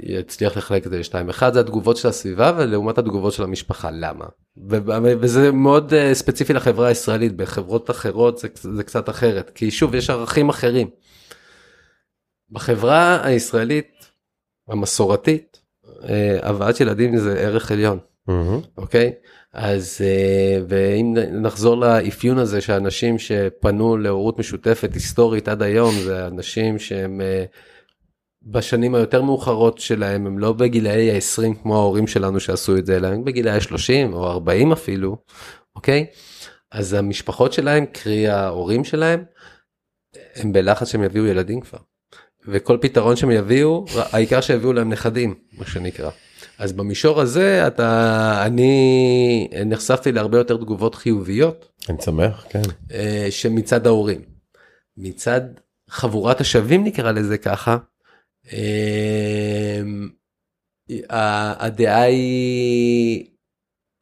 אה, אצליח לחלק את זה לשתיים. אחד זה התגובות של הסביבה ולעומת התגובות של המשפחה למה וזה מאוד אה, ספציפי לחברה הישראלית בחברות אחרות זה, זה קצת אחרת כי שוב יש ערכים אחרים. בחברה הישראלית המסורתית אה, הבאת ילדים זה ערך עליון. אוקיי? אז אה, ואם נחזור לאפיון הזה שאנשים שפנו להורות משותפת היסטורית עד היום זה אנשים שהם אה, בשנים היותר מאוחרות שלהם הם לא בגילאי ה-20 כמו ההורים שלנו שעשו את זה אלא הם בגילאי ה-30 או 40 אפילו, אוקיי? אז המשפחות שלהם קרי ההורים שלהם הם בלחץ שהם יביאו ילדים כבר. וכל פתרון שהם יביאו העיקר שיביאו להם נכדים מה שנקרא. אז במישור הזה אתה אני נחשפתי להרבה יותר תגובות חיוביות אני שמח, כן. אה, שמצד ההורים. מצד חבורת השווים נקרא לזה ככה. ה- הדעה היא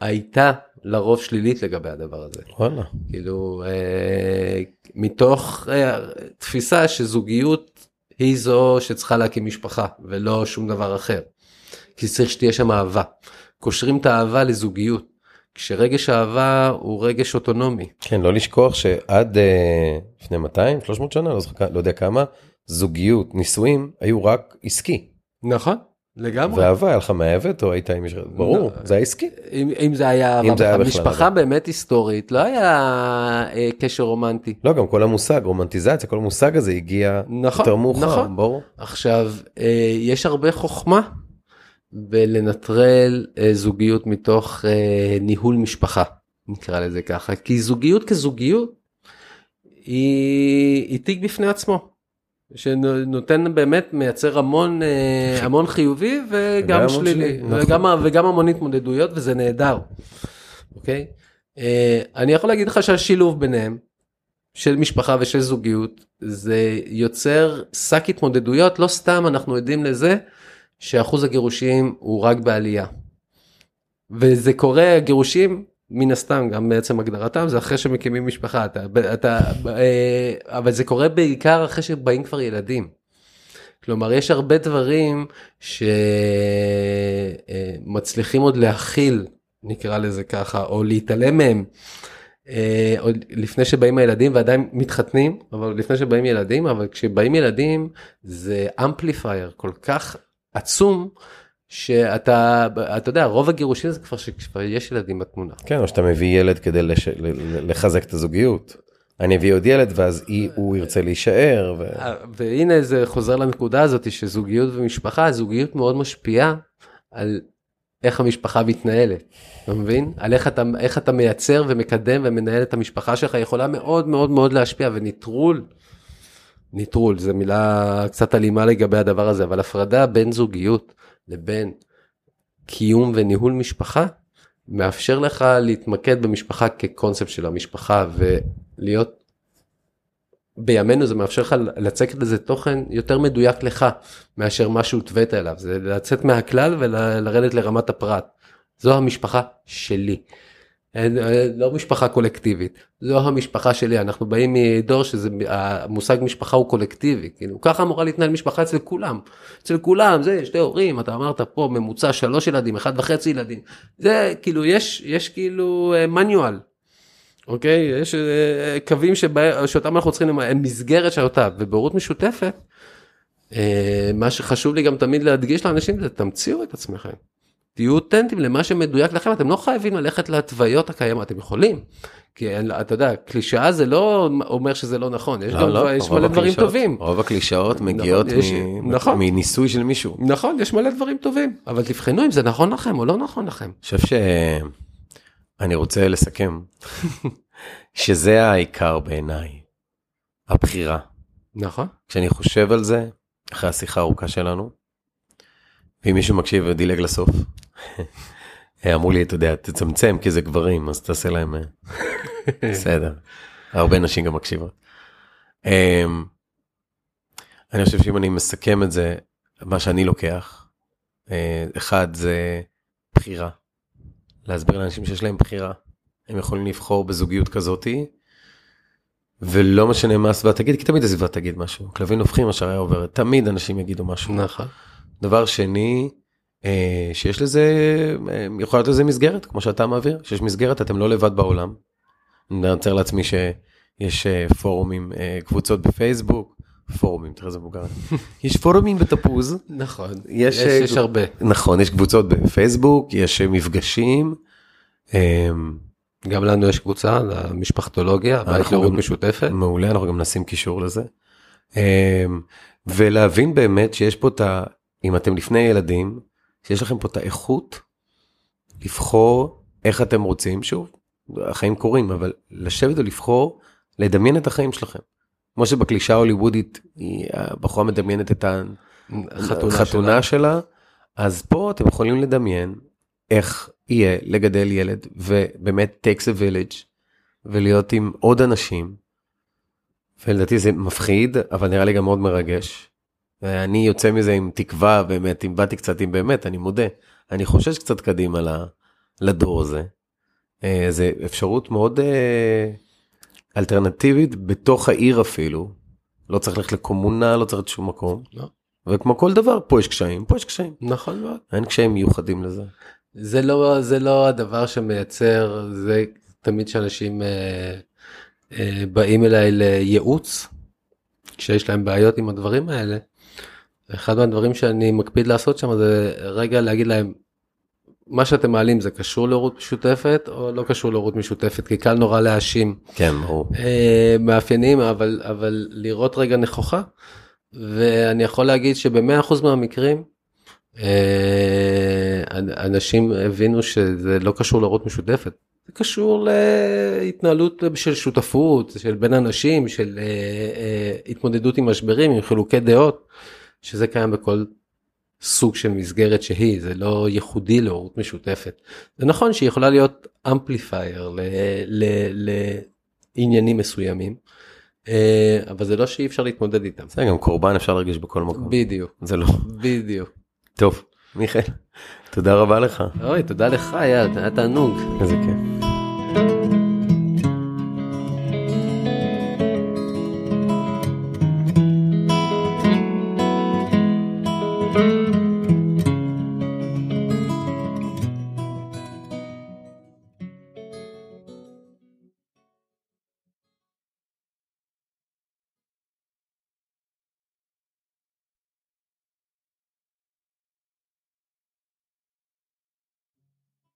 הייתה לרוב שלילית לגבי הדבר הזה. וואלה. כאילו אה, מתוך אה, תפיסה שזוגיות היא זו שצריכה להקים משפחה ולא שום דבר אחר. כי צריך שתהיה שם אהבה. קושרים את האהבה לזוגיות. כשרגש אהבה הוא רגש אוטונומי. כן, לא לשכוח שעד אה, לפני 200, 300 שנה, לא, זוכר, לא יודע כמה, זוגיות, נישואים, היו רק עסקי. נכון, לגמרי. ואהבה, היה לך מאהבת או היית עם מישהו, ברור, לא. זה היה עסקי. אם, אם זה היה אם זה היה בכלל, המשפחה. באמת היסטורית לא היה אה, קשר רומנטי. לא, גם כל המושג, רומנטיזציה, כל המושג הזה הגיע נכון, יותר מאוחר, נכון. ברור. עכשיו אה, יש הרבה חוכמה בלנטרל אה, זוגיות מתוך אה, ניהול משפחה נקרא לזה ככה כי זוגיות כזוגיות היא, היא תיק בפני עצמו. שנותן באמת מייצר המון אה, המון חיובי וגם שלילי נכון. וגם, וגם המון התמודדויות וזה נהדר. אוקיי? אה, אני יכול להגיד לך שהשילוב ביניהם של משפחה ושל זוגיות זה יוצר שק התמודדויות לא סתם אנחנו עדים לזה שאחוז הגירושים הוא רק בעלייה. וזה קורה גירושים מן הסתם גם בעצם הגדרתם זה אחרי שמקימים משפחה אתה, אתה אה, אבל זה קורה בעיקר אחרי שבאים כבר ילדים. כלומר יש הרבה דברים שמצליחים עוד להכיל נקרא לזה ככה או להתעלם מהם. אה, עוד לפני שבאים הילדים ועדיין מתחתנים אבל לפני שבאים ילדים אבל כשבאים ילדים זה אמפליפייר כל כך עצום שאתה אתה יודע רוב הגירושים זה כבר שכבר יש ילדים בתמונה. כן או שאתה מביא ילד כדי לש... לחזק את הזוגיות. אני אביא עוד ילד ואז היא, הוא ירצה להישאר. ו... והנה זה חוזר לנקודה הזאת שזוגיות ומשפחה זוגיות מאוד משפיעה על איך המשפחה מתנהלת. אתה מבין? על איך אתה, איך אתה מייצר ומקדם ומנהל את המשפחה שלך יכולה מאוד מאוד מאוד להשפיע וניטרול. ניטרול זה מילה קצת אלימה לגבי הדבר הזה אבל הפרדה בין זוגיות לבין קיום וניהול משפחה מאפשר לך להתמקד במשפחה כקונספט של המשפחה ולהיות בימינו זה מאפשר לך לצקת לזה תוכן יותר מדויק לך מאשר מה שהותווית אליו זה לצאת מהכלל ולרדת לרמת הפרט. זו המשפחה שלי. אין, לא משפחה קולקטיבית, זו המשפחה שלי, אנחנו באים מדור שזה, המושג משפחה הוא קולקטיבי, כאילו ככה אמורה להתנהל משפחה אצל כולם, אצל כולם, זה שתי הורים, אתה אמרת פה ממוצע שלוש ילדים, אחד וחצי ילדים, זה כאילו יש, יש כאילו מניואל, אה, אוקיי? יש אה, קווים שבה, שאותם אנחנו צריכים, הם מסגרת של אותה, ובהורות משותפת, אה, מה שחשוב לי גם תמיד להדגיש לאנשים זה תמציאו את עצמכם. תהיו אותנטיים למה שמדויק לכם, אתם לא חייבים ללכת להתוויות הקיימות, אתם יכולים. כי אתה יודע, קלישאה זה לא אומר שזה לא נכון, יש לא, גם לא, יש מלא דברים טובים. רוב הקלישאות נכון, מגיעות נכון, יש, מ... נכון. מניסוי של מישהו. נכון, יש מלא דברים טובים, אבל תבחנו אם זה נכון לכם או לא נכון לכם. אני חושב שאני רוצה לסכם, שזה העיקר בעיניי, הבחירה. נכון. כשאני חושב על זה, אחרי השיחה הארוכה שלנו, ואם מישהו מקשיב ודילג לסוף, אמרו לי, אתה יודע, תצמצם כי זה גברים, אז תעשה להם... אה, בסדר, הרבה נשים גם מקשיבות. אמ, אני חושב שאם אני מסכם את זה, מה שאני לוקח, אה, אחד זה בחירה. להסביר לאנשים שיש להם בחירה. הם יכולים לבחור בזוגיות כזאתי, ולא משנה מה הסביבה תגיד, כי תמיד הסביבה תגיד משהו. כלבים נובחים, השעריה עוברת, תמיד אנשים יגידו משהו. נכון. דבר שני, אה, שיש לזה, אה, יכול להיות לזה מסגרת, כמו שאתה מעביר, שיש מסגרת, אתם לא לבד בעולם. אני מייצר לעצמי שיש אה, פורומים, קבוצות בפייסבוק, פורומים, תראה איזה מבוגר. יש פורומים בתפוז. נכון, יש, יש, יש הרבה. נכון, יש קבוצות בפייסבוק, יש מפגשים. גם לנו יש קבוצה למשפחתולוגיה, בית להורות משותפת. מעולה, אנחנו גם נשים קישור לזה. ולהבין באמת שיש פה את ה... אם אתם לפני ילדים, שיש לכם פה את האיכות לבחור איך אתם רוצים, שוב, החיים קורים, אבל לשבת ולבחור, לדמיין את החיים שלכם. כמו שבקלישה ההוליוודית, הבחורה מדמיינת את החתונה שלה. שלה, אז פה אתם יכולים לדמיין איך יהיה לגדל ילד, ובאמת takes a village, ולהיות עם עוד אנשים. ולדעתי זה מפחיד, אבל נראה לי גם מאוד מרגש. ואני יוצא מזה עם תקווה, באמת, אם באתי קצת עם באמת, אני מודה. אני חושש קצת קדימה לדור הזה. אה, זה אפשרות מאוד אה, אלטרנטיבית בתוך העיר אפילו. לא צריך ללכת לקומונה, לא צריך לשום מקום. לא. וכמו כל דבר, פה יש קשיים, פה יש קשיים. נכון מאוד. אין קשיים מיוחדים לזה. זה לא, זה לא הדבר שמייצר, זה תמיד שאנשים אה, אה, באים אליי לייעוץ, כשיש להם בעיות עם הדברים האלה, אחד מהדברים שאני מקפיד לעשות שם זה רגע להגיד להם מה שאתם מעלים זה קשור להורות משותפת או לא קשור להורות משותפת כי קל נורא להאשים. כן ברור. אה, מאפיינים אבל אבל לראות רגע נכוחה ואני יכול להגיד שב-100% מהמקרים אה, אנשים הבינו שזה לא קשור להורות משותפת. זה קשור להתנהלות של שותפות של בין אנשים של אה, התמודדות עם משברים עם חילוקי דעות. שזה קיים בכל סוג של מסגרת שהיא, זה לא ייחודי להורות משותפת. זה נכון שהיא יכולה להיות אמפליפייר לעניינים מסוימים, אה, אבל זה לא שאי אפשר להתמודד איתם. זה גם קורבן אפשר להרגיש בכל מקום. בדיוק. זה לא. בדיוק. טוב, מיכאל, תודה רבה לך. אוי, תודה לך, היה תענוג. איזה כיף.